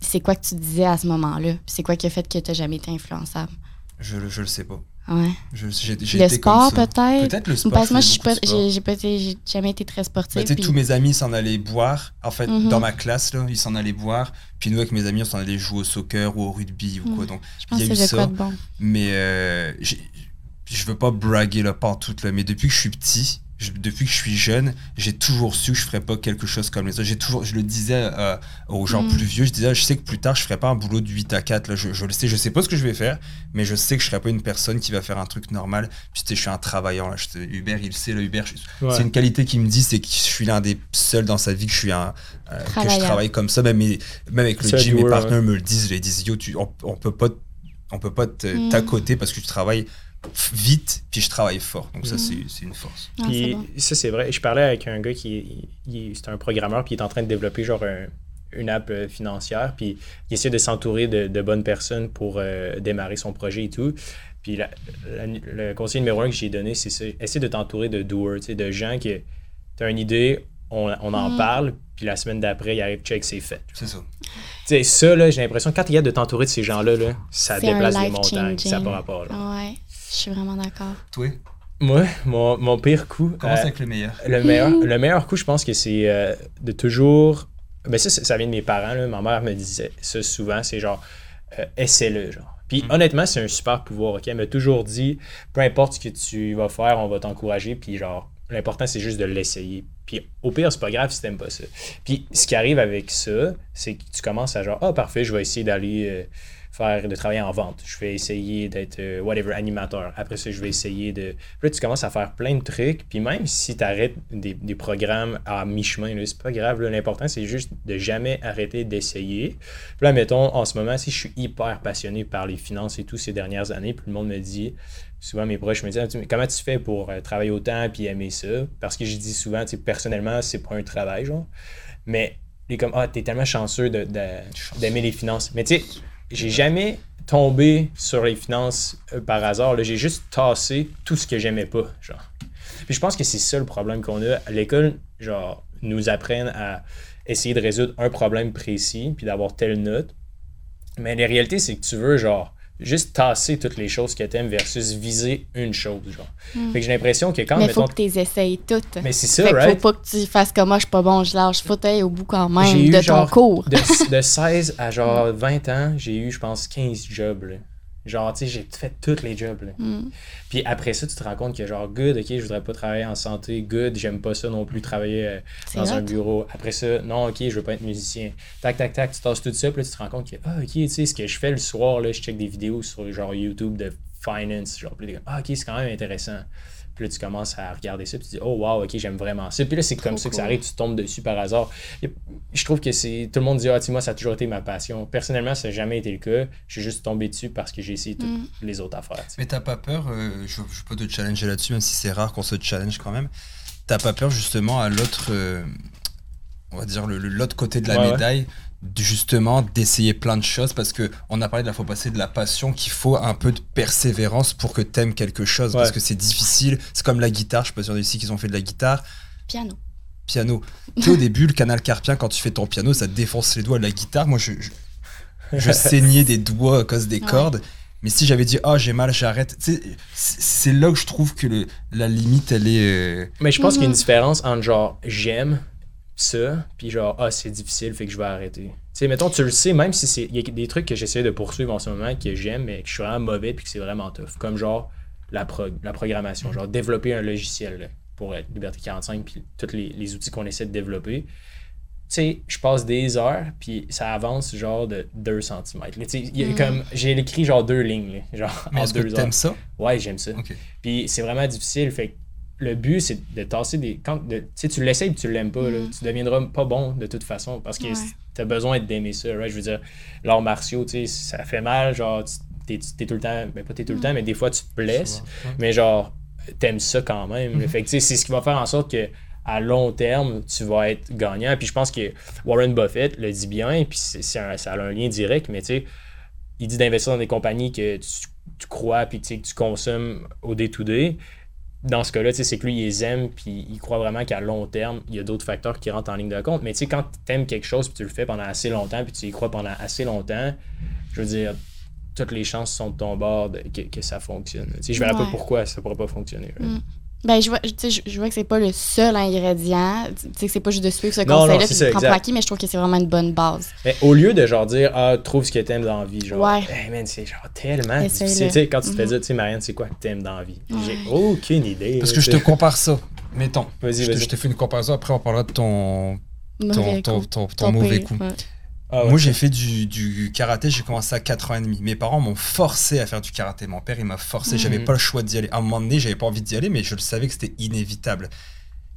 c'est quoi que tu disais à ce moment-là? C'est quoi qui a fait que tu n'as jamais été influençable? Je, je le sais pas. Ouais. Je- j'ai- j'ai Le été comme sport, ça. peut-être? Peut-être le sport. Parce que moi, pas, j'ai j'ai pas été- j'ai jamais été très sportive. Tu sais, puis- tous mes amis s'en allaient boire. En fait, Mhm. dans ma classe, là, ils s'en allaient boire. Puis nous, avec mes amis, on s'en allait jouer au soccer ou au rugby ou quoi. Mhm. Donc, je pense il y a eu ça. quoi bon. Mais euh, je veux pas braguer le pantoute, là, mais depuis que je suis petit, je- depuis que je suis jeune, j'ai toujours su que je ferais pas quelque chose comme les autres. J'ai toujours, je le disais euh, aux gens Mm. plus vieux, je disais, je sais que plus tard, je ferai pas un boulot de 8 à 4. Là, je, je le sais, je sais pas ce que je vais faire, mais je sais que je serai pas une personne qui va faire un truc normal. Puis tu sais, je suis un travaillant. Là. Je sais, Hubert, il le sait, là, Hubert, Ouais. c'est une qualité qu'il me dit, c'est que je suis l'un des seuls dans sa vie que je suis un, euh, que je travaille comme ça. Même, mes- même avec le gym, mes partenaires ouais. me le disent, je les dis, yo, tu, on, on peut pas, on peut pas te- Mm. t'accoter parce que tu travailles vite, puis je travaille fort. Donc ça, Mm. c'est c'est une force. Ah, Puis bon. ça, c'est vrai. Je parlais avec un gars qui il- c'est un programmeur, puis il est en train de développer genre un- une app euh, financière, puis il essaie de s'entourer de, de bonnes personnes pour euh, démarrer son projet et tout. Puis la- la- le conseil numéro un que j'ai donné, c'est ça. Essaie de t'entourer de doers, tu sais, de gens qui. Tu as une idée, on, on en Mhm. parle, puis la semaine d'après, il arrive, check, c'est fait. C'est ça. Tu sais, ça, là, j'ai l'impression que quand tu es de t'entourer de ces gens-là, là, ça déplace les life montagnes. Ça pas rapport. là. Ouais, je suis vraiment d'accord. Toi, Moi, mon, mon pire coup. commence euh, avec le meilleur. le, meilleur, le meilleur coup, je pense que c'est euh, de toujours. Ben ça, ça ça vient de mes parents. Là. Ma mère me disait ça souvent. C'est genre, euh, essaie-le. Genre. Puis Mm. honnêtement, c'est un super pouvoir. ok? Elle m'a toujours dit, peu importe ce que tu vas faire, on va t'encourager. Puis genre, l'important, c'est juste de l'essayer. Puis au pire, c'est pas grave si t'aimes pas ça. Puis ce qui arrive avec ça, c'est que tu commences à genre, ah parfait, je vais essayer d'aller. De travailler en vente. Je vais essayer d'être euh, whatever animateur. Après ça, je vais essayer de puis là, tu commences à faire plein de trucs. Puis même si tu arrêtes des, programmes à mi-chemin, c'est pas grave. L'important, c'est juste de jamais arrêter d'essayer. Puis là, mettons, en ce moment, si je suis hyper passionné par les finances et tout ces dernières années, puis le monde me dit, souvent mes proches me disent, Ah, comment tu fais pour euh, travailler autant puis aimer ça? Parce que je dis souvent, personnellement, c'est pas un travail, genre. Mais il est comme, ah, t'es tellement chanceux de- de- d'aimer les finances. Mais tu sais, j'ai jamais tombé sur les finances euh, par hasard. J'ai juste tassé tout ce que j'aimais pas, genre. Puis je pense que c'est ça le problème qu'on a. À l'école, genre, nous apprennent à essayer de résoudre un problème précis, puis d'avoir telle note. Mais la réalité, c'est que tu veux, genre, juste tasser toutes les choses que t'aimes versus viser une chose, genre. Fait que j'ai l'impression que quand, mais mettons... faut que tu les essayes toutes. Mais c'est ça, fait right? faut pas que tu fasses comme moi, je suis pas bon, je lâche. Faut au bout quand même eu de ton genre cours. De, de 16 à genre 20 ans, j'ai eu, je pense, 15 jobs. là. Genre, tu sais, j'ai fait tous les jobs. là. Mm. Puis après ça, tu te rends compte que genre, good, ok, je voudrais pas travailler en santé, good, j'aime pas ça non plus, travailler euh, dans un bureau. Après ça, non, ok, je veux pas être musicien. Tac, tac, tac, tu tasses tout ça, puis là, tu te rends compte que, ah, ok, tu sais, ce que je fais le soir, là, je check des vidéos sur genre YouTube de finance, genre, puis ah, ok, c'est quand même intéressant. Puis là, tu commences à regarder ça, puis tu dis, oh, wow, ok, j'aime vraiment ça. Puis là, c'est comme ça que ça arrive, tu tombes dessus par hasard. Je trouve que c'est. Tout le monde dit, ah, tu sais, moi, ça a toujours été ma passion. Personnellement, ça n'a jamais été le cas. Je suis juste tombé dessus parce que j'ai essayé toutes Mm. les autres affaires. Mais t'as pas peur, euh, je, je peux te challenger là-dessus, même si c'est rare qu'on se challenge quand même. T'as pas peur justement à l'autre, euh, on va dire l'autre côté de la Ouais, médaille, justement d'essayer plein de choses parce que on a parlé de la fois passée de la passion qu'il faut un peu de persévérance pour que t'aimes quelque chose parce que c'est difficile. C'est comme la guitare, je sais pas si ici qu'ils ont fait de la guitare. Piano. Piano. Tu sais, au début, le canal carpien, quand tu fais ton piano, ça te défonce les doigts. La guitare, moi, je, je, je saignais des doigts à cause des Ouais. cordes. Mais si j'avais dit, oh, j'ai mal, j'arrête. C'est c'est là que je trouve que le- la limite, elle est. euh, Mais je pense qu'il y a une Mhm. différence entre genre j'aime ça, puis genre ah c'est difficile, fait que je vais arrêter. Tu sais, mettons, tu le sais, même si c'est. Il y a des trucs que j'essaie de poursuivre en ce moment que j'aime, mais que je suis vraiment mauvais, puis que c'est vraiment tough. Comme genre la, prog- la programmation, genre développer un logiciel là, pour être Liberté 45, puis tous les, les outils qu'on essaie de développer. Tu sais, je passe des heures, puis ça avance genre de 2 cm. Mhm. comme J'ai écrit genre deux lignes, là, genre Mais en que deux heures. t'aimes ça? Ouais, j'aime ça. Puis c'est vraiment difficile. Fait que le but, c'est de tasser des. Quand de- tu sais, tu l'essayes et tu l'aimes pas, là, Mm. tu deviendras pas bon de toute façon parce que Ouais. tu as besoin d'aimer ça. right? Je veux dire, l'art martiaux, tu sais, ça fait mal. Genre, tu- t'es t'es tout le temps. Ben, pas t'es tout le Mm. temps, mais des fois, tu te blesses. Ouais. Mais genre, t'aimes ça quand même. là. Fait que tu sais, c'est ce qui va faire en sorte que à long terme, tu vas être gagnant. Puis je pense que Warren Buffett le dit bien, puis c'est c'est un- ça a un lien direct, mais tu sais, il dit d'investir dans des compagnies que tu, tu crois puis tu sais, que tu consommes au day-to-day. Dans ce cas-là, c'est que lui, il les aime, puis il croit vraiment qu'à long terme, il y a d'autres facteurs qui rentrent en ligne de compte. Mais tu sais, quand tu aimes quelque chose, puis tu le fais pendant assez longtemps, puis tu y crois pendant assez longtemps, je veux dire, toutes les chances sont de ton bord de- que, que ça fonctionne. Je verrais pas Ouais. pourquoi ça pourrait pas fonctionner. Mm. Ben, je vois, tu sais, je, je vois que c'est pas le seul ingrédient. Tu sais, que c'est pas juste de suivre ce conseil-là c'est puis de prendre pour acquis, mais je trouve que c'est vraiment une bonne base. Mais au lieu de genre dire ah trouve ce que t'aimes dans la vie, genre Ouais. hey, man, c'est genre tellement difficile. Tu sais, quand tu te fais Mhm. dire, tu sais, Marianne, c'est quoi que t'aimes dans la vie? Ouais. J'ai aucune idée. Parce que je te compare ça. Mettons. Vas-y, Je te, vas-y. je te fais une comparaison, après on parlera de ton, ton, Mauvais ton, coup. ton- ton Ton mauvais coup. ouais. Ah ouais. Moi, j'ai fait du, du karaté, j'ai commencé à 4 ans et demi. Mes parents m'ont forcé à faire du karaté. Mon père, il m'a forcé. J'avais Mhm. pas le choix d'y aller. À un moment donné, j'avais pas envie d'y aller, mais je le savais que c'était inévitable.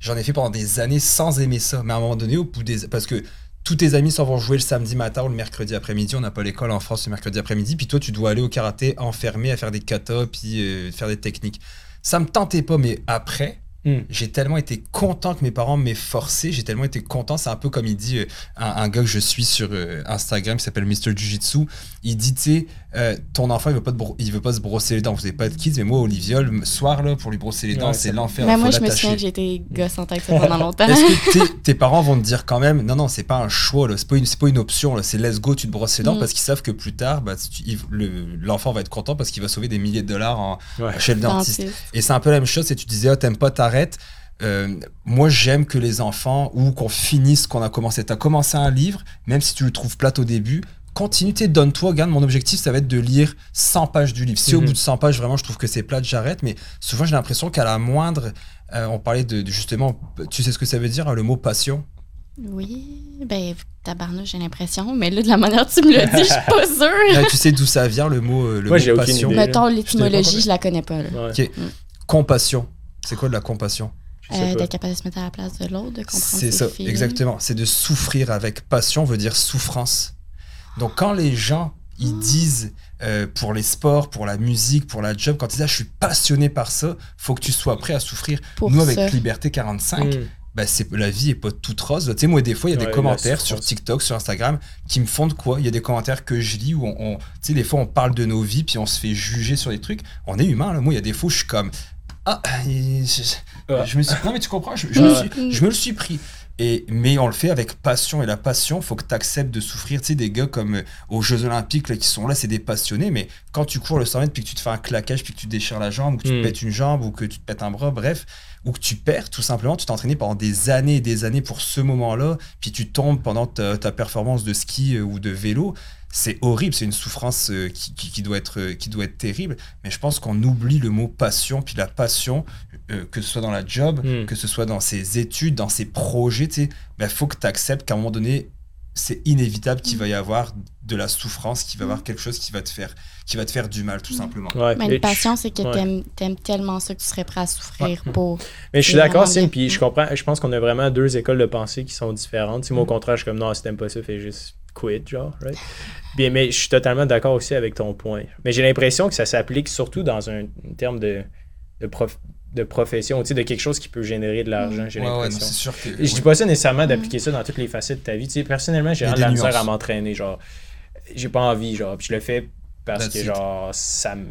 J'en ai fait pendant des années sans aimer ça. Mais à un moment donné, au bout des. Parce que tous tes amis s'en vont jouer le samedi matin ou le mercredi après-midi. On n'a pas l'école en France le mercredi après-midi. Puis toi, tu dois aller au karaté enfermé à faire des katas puis euh, faire des techniques. Ça me tentait pas, mais après, Hmm. J'ai tellement été content que mes parents m'aient forcé. J'ai tellement été content. C'est un peu comme il dit euh, un, un gars que je suis sur euh, Instagram qui s'appelle Mr. Jiu-Jitsu. Il dit, tu sais, euh, ton enfant, il veut, pas te il veut pas se brosser les dents. Vous n'avez pas de kids, mais moi, Olivia, le soir, là, pour lui brosser les dents, Ouais, c'est l'enfer. Moi, faut je me souviens que été gossante avec ça pendant longtemps. Est-ce que tes, tes parents vont te dire quand même, non, non, c'est pas un choix, c'est pas, une- pas une option, c'est let's go, tu te brosses les dents Mm. parce qu'ils savent que plus tard, bah, le- l'enfant va être content parce qu'il va sauver des milliers de dollars en- Ouais. chez le dentiste. Dentiste. Et c'est un peu la même chose, c'est tu disais, oh, t'aimes pas, Euh, moi, j'aime que les enfants, ou qu'on finisse ce qu'on a commencé. T'as commencé un livre, même si tu le trouves plate au début, continue, donne-toi, regarde, mon objectif, ça va être de lire 100 pages du livre. Si au Mhm. bout de 100 pages, vraiment, je trouve que c'est plate, j'arrête. Mais souvent, j'ai l'impression qu'à la moindre, euh, on parlait de, de justement, tu sais ce que ça veut dire, hein, le mot passion? Oui, ben, tabarnouche, j'ai l'impression. Mais là, de la manière dont tu me l'as dit, je suis pas sûre. Euh, Tu sais d'où ça vient, le mot, euh, le Moi, mot passion? idée. Mettons, Je te l'étymologie, je la connais pas. Là. Ouais, Ok. Compassion. C'est quoi de la compassion? Euh. D'être capable de se mettre à la place de l'autre, de comprendre C'est ça, exactement. C'est de souffrir avec passion, veut dire souffrance. Donc quand les gens, ils disent euh, pour les sports, pour la musique, pour la job, quand ils disent ah, je suis passionné par ça, faut que tu sois prêt à souffrir. Pour Nous avec ça. Liberté 45, Hmm. bah, c'est la vie est pas toute rose. Tu sais moi des fois il y a Ouais, des commentaires sur. TikTok, sur Instagram qui me font de quoi? Il y a des commentaires que je lis où on, on- tu sais des fois on parle de nos vies puis on se fait juger sur des trucs. On est humain là. Moi il y a des fois où je suis comme ah je, me suis non mais tu comprends je, je me, Ouais. suis, je me le suis pris. Et, mais on le fait avec passion. Et la passion, faut que tu acceptes de souffrir. Tu sais, des gars comme euh, aux Jeux Olympiques là, qui sont là, c'est des passionnés. Mais quand tu cours le 100 mètres, puis que tu te fais un claquage, puis que tu te déchires la jambe, ou que tu te Mm. pètes une jambe, ou que tu te pètes un bras, bref, ou que tu perds, tout simplement, tu t'es entraîné pendant des années et des années pour ce moment-là, puis tu tombes pendant ta, ta performance de ski euh, ou de vélo. C'est horrible, c'est une souffrance euh, qui, qui- qui doit être, euh, qui doit être terrible. Mais je pense qu'on oublie le mot passion, puis la passion, euh, que ce soit dans la job, Mm. que ce soit dans ses études, dans ses projets, il faut que tu acceptes qu'à un moment donné, c'est inévitable qu'il va y avoir de la souffrance, qu'il va y avoir quelque chose qui va te faire, qui va te faire du mal, tout simplement. Ouais, Mais une passion, c'est que ouais. t'aimes aimes tellement ça que tu serais prêt à souffrir pour. Mais je suis d'accord, Sim, puis je comprends. Je pense qu'on a vraiment deux écoles de pensée qui sont différentes. Sais, moi, au contraire, je suis comme non, si t'aimes pas ça, fais juste quit, genre, right? Bien, mais je suis totalement d'accord aussi avec ton point. Mais j'ai l'impression que ça s'applique surtout dans un, un terme de, de, prof- de profession, tu sais, de quelque chose qui peut générer de l'argent, j'ai Ouais, ouais, l'impression. c'est sûr que. Je dis pas ça nécessairement d'appliquer ça dans toutes les facettes de ta vie. Tu sais, personnellement, j'ai de la misère à m'entraîner. Genre, j'ai pas envie, genre, puis je le fais parce That's que, it. genre, ça me-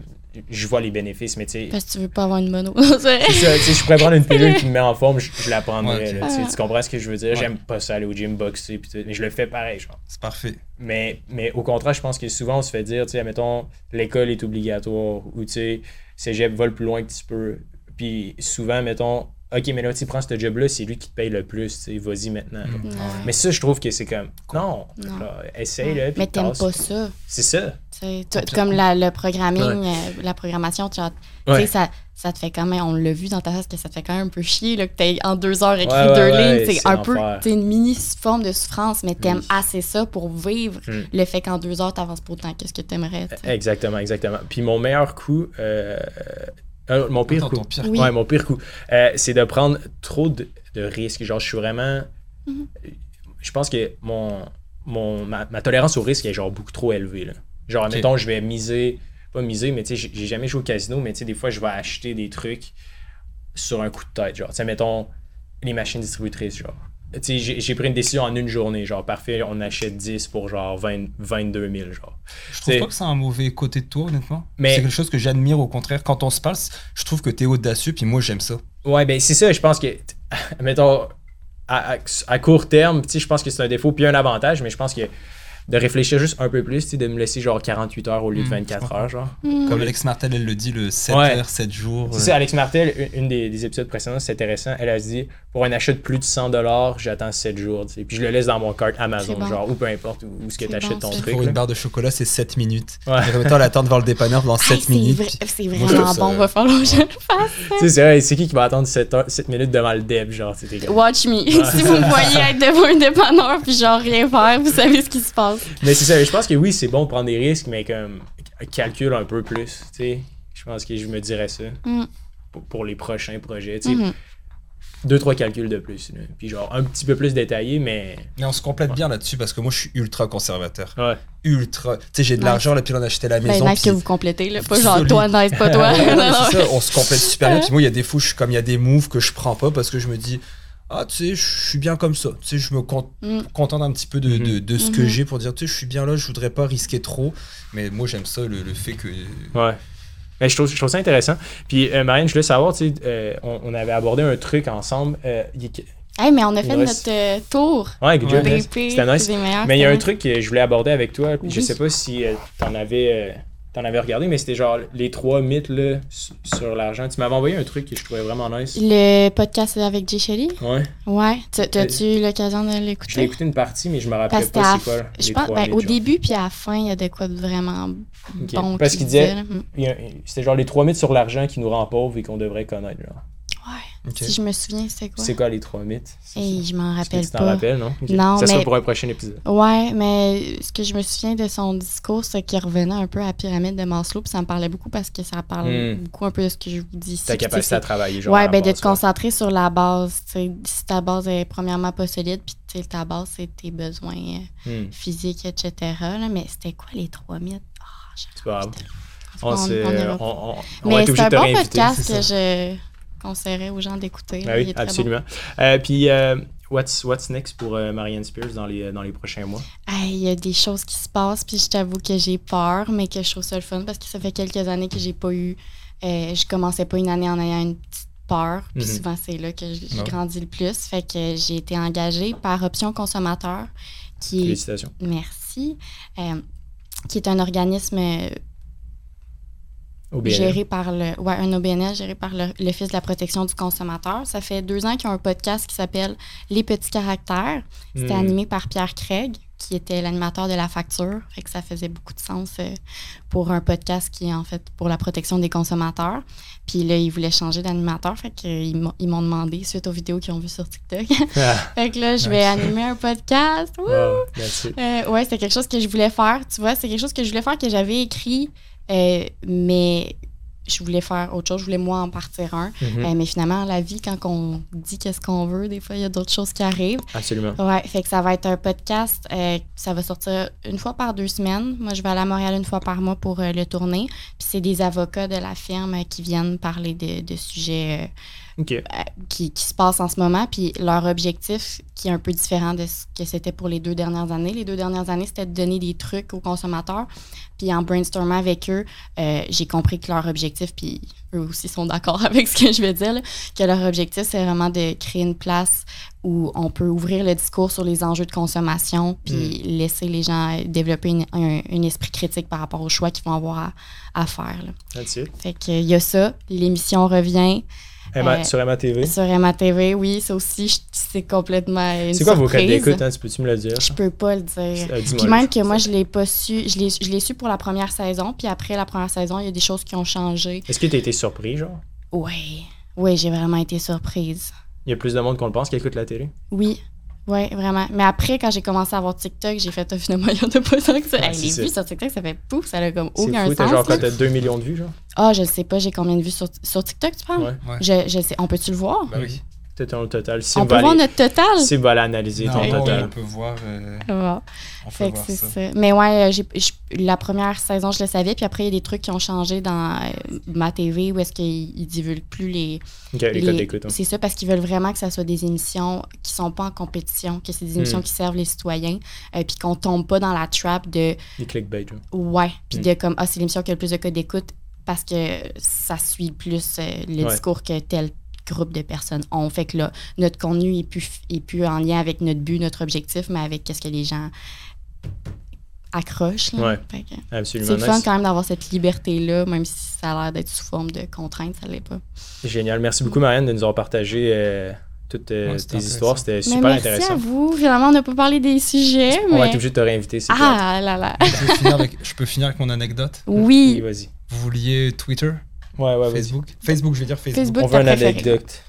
je vois les bénéfices, mais tu sais, Parce que tu veux pas avoir une mono. C'est ça, tu sais, je pourrais prendre une pilule qui me met en forme, je, je la prendrais. Ouais, ok. là, tu comprends ce que je veux dire? Ouais. J'aime pas ça aller au gym boxer, pis tout, mais je le fais pareil, genre. C'est parfait. Mais, mais au contraire, je pense que souvent on se fait dire, tu sais, mettons, l'école est obligatoire, ou tu sais, cégep va le plus loin que tu peux. Puis souvent, mettons, ok, mais là, tu prends ce job-là, c'est lui qui te paye le plus, tu sais, vas-y maintenant. Mm. Ouais. Mais ça, je trouve que c'est comme, non, essaye, là. Mais t'aimes pas ça. C'est ça. Comme la, le programming, euh, la programmation, tu, Ouais. sais, ça, ça te fait quand même, on l'a vu dans ta face, que ça te fait quand même un peu chier là, que t'aies en deux heures écrit Ouais, ouais, deux ouais, lignes. C'est un peu t'sais, une mini forme de souffrance, mais t'aimes Oui. assez ça pour vivre Mm. le fait qu'en deux heures, t'avances pas autant que ce que t'aimerais. tu sais. Exactement, exactement. Puis mon meilleur coup, euh, euh, mon pire Attends, pire Oui. Ouais, mon pire coup, euh, c'est de prendre trop de, de risques. Genre, je suis vraiment. Mhm. Je pense que mon, mon, ma, ma tolérance au risque est genre beaucoup trop élevée. Là. Genre, mettons, je vais miser, pas miser, mais tu sais, j'ai j'ai jamais joué au casino, mais tu sais, des fois, je vais acheter des trucs sur un coup de tête. Genre, tu sais, mettons, les machines distributrices, genre. J'ai pris une décision en une journée, genre, parfait, on achète 10 pour genre 20 22 000, genre. Je trouve pas que c'est un mauvais côté de toi, honnêtement. Mais- C'est quelque chose que j'admire au contraire. Quand on se parle, je trouve que t'es audacieux, puis moi j'aime ça. Ouais, ben c'est ça, je pense que, mettons, à, à- à court terme, je pense que c'est un défaut puis un avantage, mais je pense que de réfléchir juste un peu plus, de me laisser genre 48 heures au lieu de Mm, 24 je heures, genre. Mm. Comme Alex Martel, elle le dit, le 7 Ouais. heures, 7 jours. C'est euh, ça, Alex Martel, une, une des, des épisodes précédents, c'est intéressant. Elle a dit pour un achat de plus de 100 j'attends 7 jours, tu sais. Puis je le laisse dans mon cart Amazon, bon. genre, ou peu importe où, où ce que tu achètes bon, ton truc. Pour là. une barre de chocolat, c'est 7 minutes. Ouais. Et mettons, l'attend devant le dépanneur pendant Hey, 7 c'est minutes. vrai- C'est vraiment bon, va falloir que je le fasse. C'est vrai, c'est qui qui va attendre 7, heures- 7 minutes devant le deb, genre, Watch me. si vous me voyez être devant un dépanneur puis genre rien faire, vous savez ce qui se passe. Mais c'est ça, je pense que oui, c'est bon de prendre des risques, mais comme calcule un peu plus, tu sais. Je pense que je me dirais ça Mm. pour, pour les prochains projets, tu sais. Mhm. deux, trois calculs de plus. là. Puis genre un petit peu plus détaillé, mais. Mais on se complète bien là-dessus parce que moi, je suis ultra conservateur. Ouais. Ultra. Tu sais, j'ai de Ouais. l'argent, là, puis on a acheté la Ben, maison. puis- que vous complétez, là. Pas genre toi, nice, pas toi. Ouais, Non, non, c'est ça, on se complète super bien. Puis moi, il y a des fois, je suis comme il y a des moves que je prends pas parce que je me dis, ah, tu sais, je suis bien comme ça. Tu sais, je me con- Mm. contente un petit peu de, de, de ce que Mhm. j'ai pour dire, tu sais, je suis bien là, je voudrais pas risquer trop. Mais moi, j'aime ça, le, le fait que. Ouais. Mais je, trouve, je trouve ça intéressant. Puis, euh, Marianne, je voulais savoir, tu sais, euh, on, on avait abordé un truc ensemble. euh, Hey, mais on a fait Ouais, notre euh, tour. Ouais, good job. Ouais. C'était nice. Mais il y a un truc que je voulais aborder avec toi. puis Je Oui. sais pas si euh, t'en avais, euh, t'en avais regardé, mais c'était genre les trois mythes là, sur l'argent. Tu m'avais envoyé un truc que je trouvais vraiment nice. Le podcast avec Jay Shelley? Ouais. Ouais. T'as- T'as-tu eu l'occasion de Je l'ai l'écouter? écouté une partie, mais je me rappelais Parce pas c'est quoi. les Je pense, trois ben, mythes, au genre. début puis à la fin, il y a de quoi de vraiment bon Parce qu'il disait. Mm. a- c'était genre les trois mythes sur l'argent qui nous rend pauvres et qu'on devrait connaître. Genre. Si je me souviens, c'était quoi? C'est quoi les trois mythes? Et je m'en que rappelle Tu t'en pas. rappelles, non? Ça sera pour un prochain épisode. Ouais, mais ce que je me souviens de son discours, c'est qu'il revenait un peu à la pyramide de Maslow, puis ça me parlait beaucoup parce que ça parle Hmm. beaucoup un peu de ce que je vous dis ici. Ta capacité à c'est- travailler. Genre, Ouais, ben de te concentrer sur la base. Si ta base est premièrement pas solide, puis ta base, c'est tes besoins euh, Hmm, physiques, etc. là. Mais c'était quoi les trois mythes? J'ai- c'est pas grave. On- On, on Mais c'est un bon podcast c'est que je conseillerais aux gens d'écouter. Ben oui, bon. absolument. Euh, puis, euh, what's, what's next pour euh, Marianne Spears dans les, dans les prochains mois? Il y a des choses qui se passent, puis je t'avoue que j'ai peur, mais que je trouve ça le fun parce que ça fait quelques années que j'ai pas eu. je commençais pas une année en ayant une petite peur, puis Mhm. souvent c'est là que j'ai Ouais. grandi le plus. Fait que j'ai été engagée par Option Consommateur, qui est. Félicitations. Merci. qui est un organisme géré par le. Ouais, un OBNL géré par l'Office de la protection du consommateur. Ça fait deux ans qu'ils ont un podcast qui s'appelle Les petits caractères. C'était Hmm. animé par Pierre Craig, qui était l'animateur de la facture. Fait que ça faisait beaucoup de sens euh, pour un podcast qui est en fait pour la protection des consommateurs. Puis là, ils voulaient changer d'animateur. Fait qu'ils m'ont ils m'ont demandé, suite aux vidéos qu'ils ont vues sur TikTok. Ah, fait que là, je vais animer un podcast. Wow. Euh, ouais, c'est quelque chose que je voulais faire. Tu vois, c'est quelque chose que je voulais faire que j'avais écrit, euh, mais je voulais faire autre chose. Je voulais moi en partir un. Mhm. Euh, mais finalement, la vie, quand on dit qu'est-ce qu'on veut, des fois, il y a d'autres choses qui arrivent. Absolument. Ouais, fait que ça va être un podcast. euh, ça va sortir une fois par deux semaines. Moi, je vais aller à Montréal une fois par mois pour euh, le tourner. Puis c'est des avocats de la firme qui viennent parler de, de sujets euh, qui, qui se passent en ce moment. Puis leur objectif, qui est un peu différent de ce que c'était pour les deux dernières années. Les deux dernières années, c'était de donner des trucs aux consommateurs. Puis en brainstormant avec eux, euh, j'ai compris que leur objectif, puis eux aussi sont d'accord avec ce que je vais dire, là, que leur objectif, c'est vraiment de créer une place où on peut ouvrir le discours sur les enjeux de consommation, puis laisser les gens développer une- un, un esprit critique par rapport aux choix qu'ils vont avoir à, à faire. là. That's it. Fait qu'il y a ça. L'émission revient. Emma- Euh, sur Emma TV. Sur MATV, oui, ça aussi, c'est complètement une C'est quoi vos codes d'écoute, hein? Tu peux-tu me le dire? Je peux pas le dire. Euh, Puis même que moi, je l'ai pas su. Je l'ai je l'ai su pour la première saison, puis après la première saison, il y a des choses qui ont changé. Est-ce que tu as été surpris, genre? Oui, oui, j'ai vraiment été surprise. Il y a plus de monde qu'on le pense qui écoute la télé? Oui, oui, vraiment. Mais après, quand j'ai commencé à avoir TikTok, j'ai fait, finalement, il y en a pas tant que ça. Ouais, Hey, les ça. vues sur TikTok, ça fait pouf, ça a comme aucun fou, t'as sens. genre quoi? là. T'as 2 millions de vues, genre? Ah, je sais pas, j'ai combien de vues sur, sur TikTok, tu parles? Ouais. Ouais. Je, je sais, on peut-tu le voir? Bah oui. T'as ton total. Sim on peut va voir aller- notre total? Va analyser ton Non, total. on peut voir. euh, on peut voir c'est ça. ça. Mais ouais, euh, la première saison, je le savais. Puis après, il y a des trucs qui ont changé dans euh, ma TV où est-ce qu'ils ils divulguent plus les. Ok, les les- codes d'écoute. hein. C'est ça, parce qu'ils veulent vraiment que ça soit des émissions qui sont pas en compétition, que c'est des émissions Hmm. qui servent les citoyens. euh, puis qu'on tombe pas dans la trap de. Les clickbait. Ouais. Puis Hmm. de comme, ah, c'est l'émission qui a le plus de codes d'écoute parce que ça suit plus euh, le Ouais. discours que tel groupe de personnes ont. Fait que là, notre contenu est plus, est plus en lien avec notre but, notre objectif, mais avec qu'est-ce que les gens accrochent. là. Ouais. Absolument. C'est fun quand même d'avoir cette liberté-là, même si ça a l'air d'être sous forme de contrainte, ça l'est pas. Génial. Merci beaucoup, Marianne, de nous avoir partagé euh, toutes euh, Ouais, tes c'était histoires. C'était Mais super merci intéressant. à vous. Finalement, on n'a pas parlé des sujets, On va mais... être obligé de te réinviter, plate. Ah là là. Je peux, finir avec, je peux finir avec mon anecdote? Oui, Oui, vas-y. Vous vouliez Twitter? Ouais, ouais, vas-y. Facebook Facebook, je vais dire Facebook. Facebook, On veut une anecdote.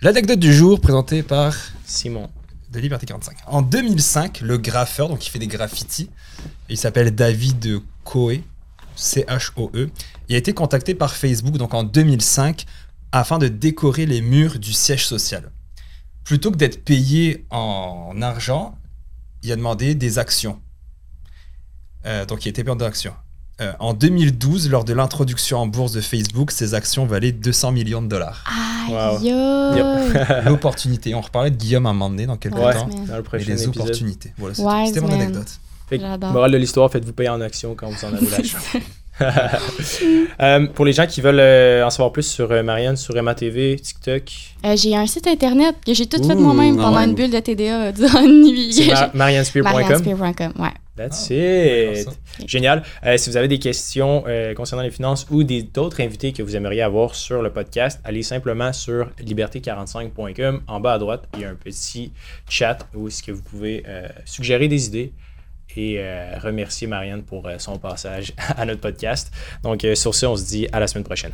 L'anecdote du jour présentée par Simon. de Liberté 45. En 2005, le graffeur, donc il fait des graffitis, il s'appelle David Coe, C-H-O-E, il a été contacté par Facebook donc en 2005 afin de décorer les murs du siège social. plutôt que d'être payé en argent, il a demandé des actions. Euh, donc, il était payé en actions. Euh, en 2012, lors de l'introduction en bourse de Facebook, ses actions valaient 200 millions de dollars. Aïe, aïe. L'opportunité. On reparlait de Guillaume à un moment donné dans quelques Ouais. temps. Dans le Et prochain les épisode. opportunités. Voilà. C'était mon anecdote. Fait morale de l'histoire, faites-vous payer en action quand vous en avez la chance. Euh, pour les gens qui veulent euh, en savoir plus sur euh, Marianne, sur Emma TV, TikTok, Euh, j'ai un site internet que j'ai tout fait Ouh, moi-même ah pendant ouais. une bulle de TDA euh, durant une nuit. mar- mariannespear.com. Mariannespear.com, ouais. That's Ah, it. Génial. Euh, si vous avez des questions euh, concernant les finances ou des- d'autres invités que vous aimeriez avoir sur le podcast, allez simplement sur liberté45.com. En bas à droite, il y a un petit chat où est-ce que vous pouvez euh, suggérer des idées et euh, remercier Marianne pour euh, son passage à notre podcast. Donc, euh, sur ce, on se dit à la semaine prochaine.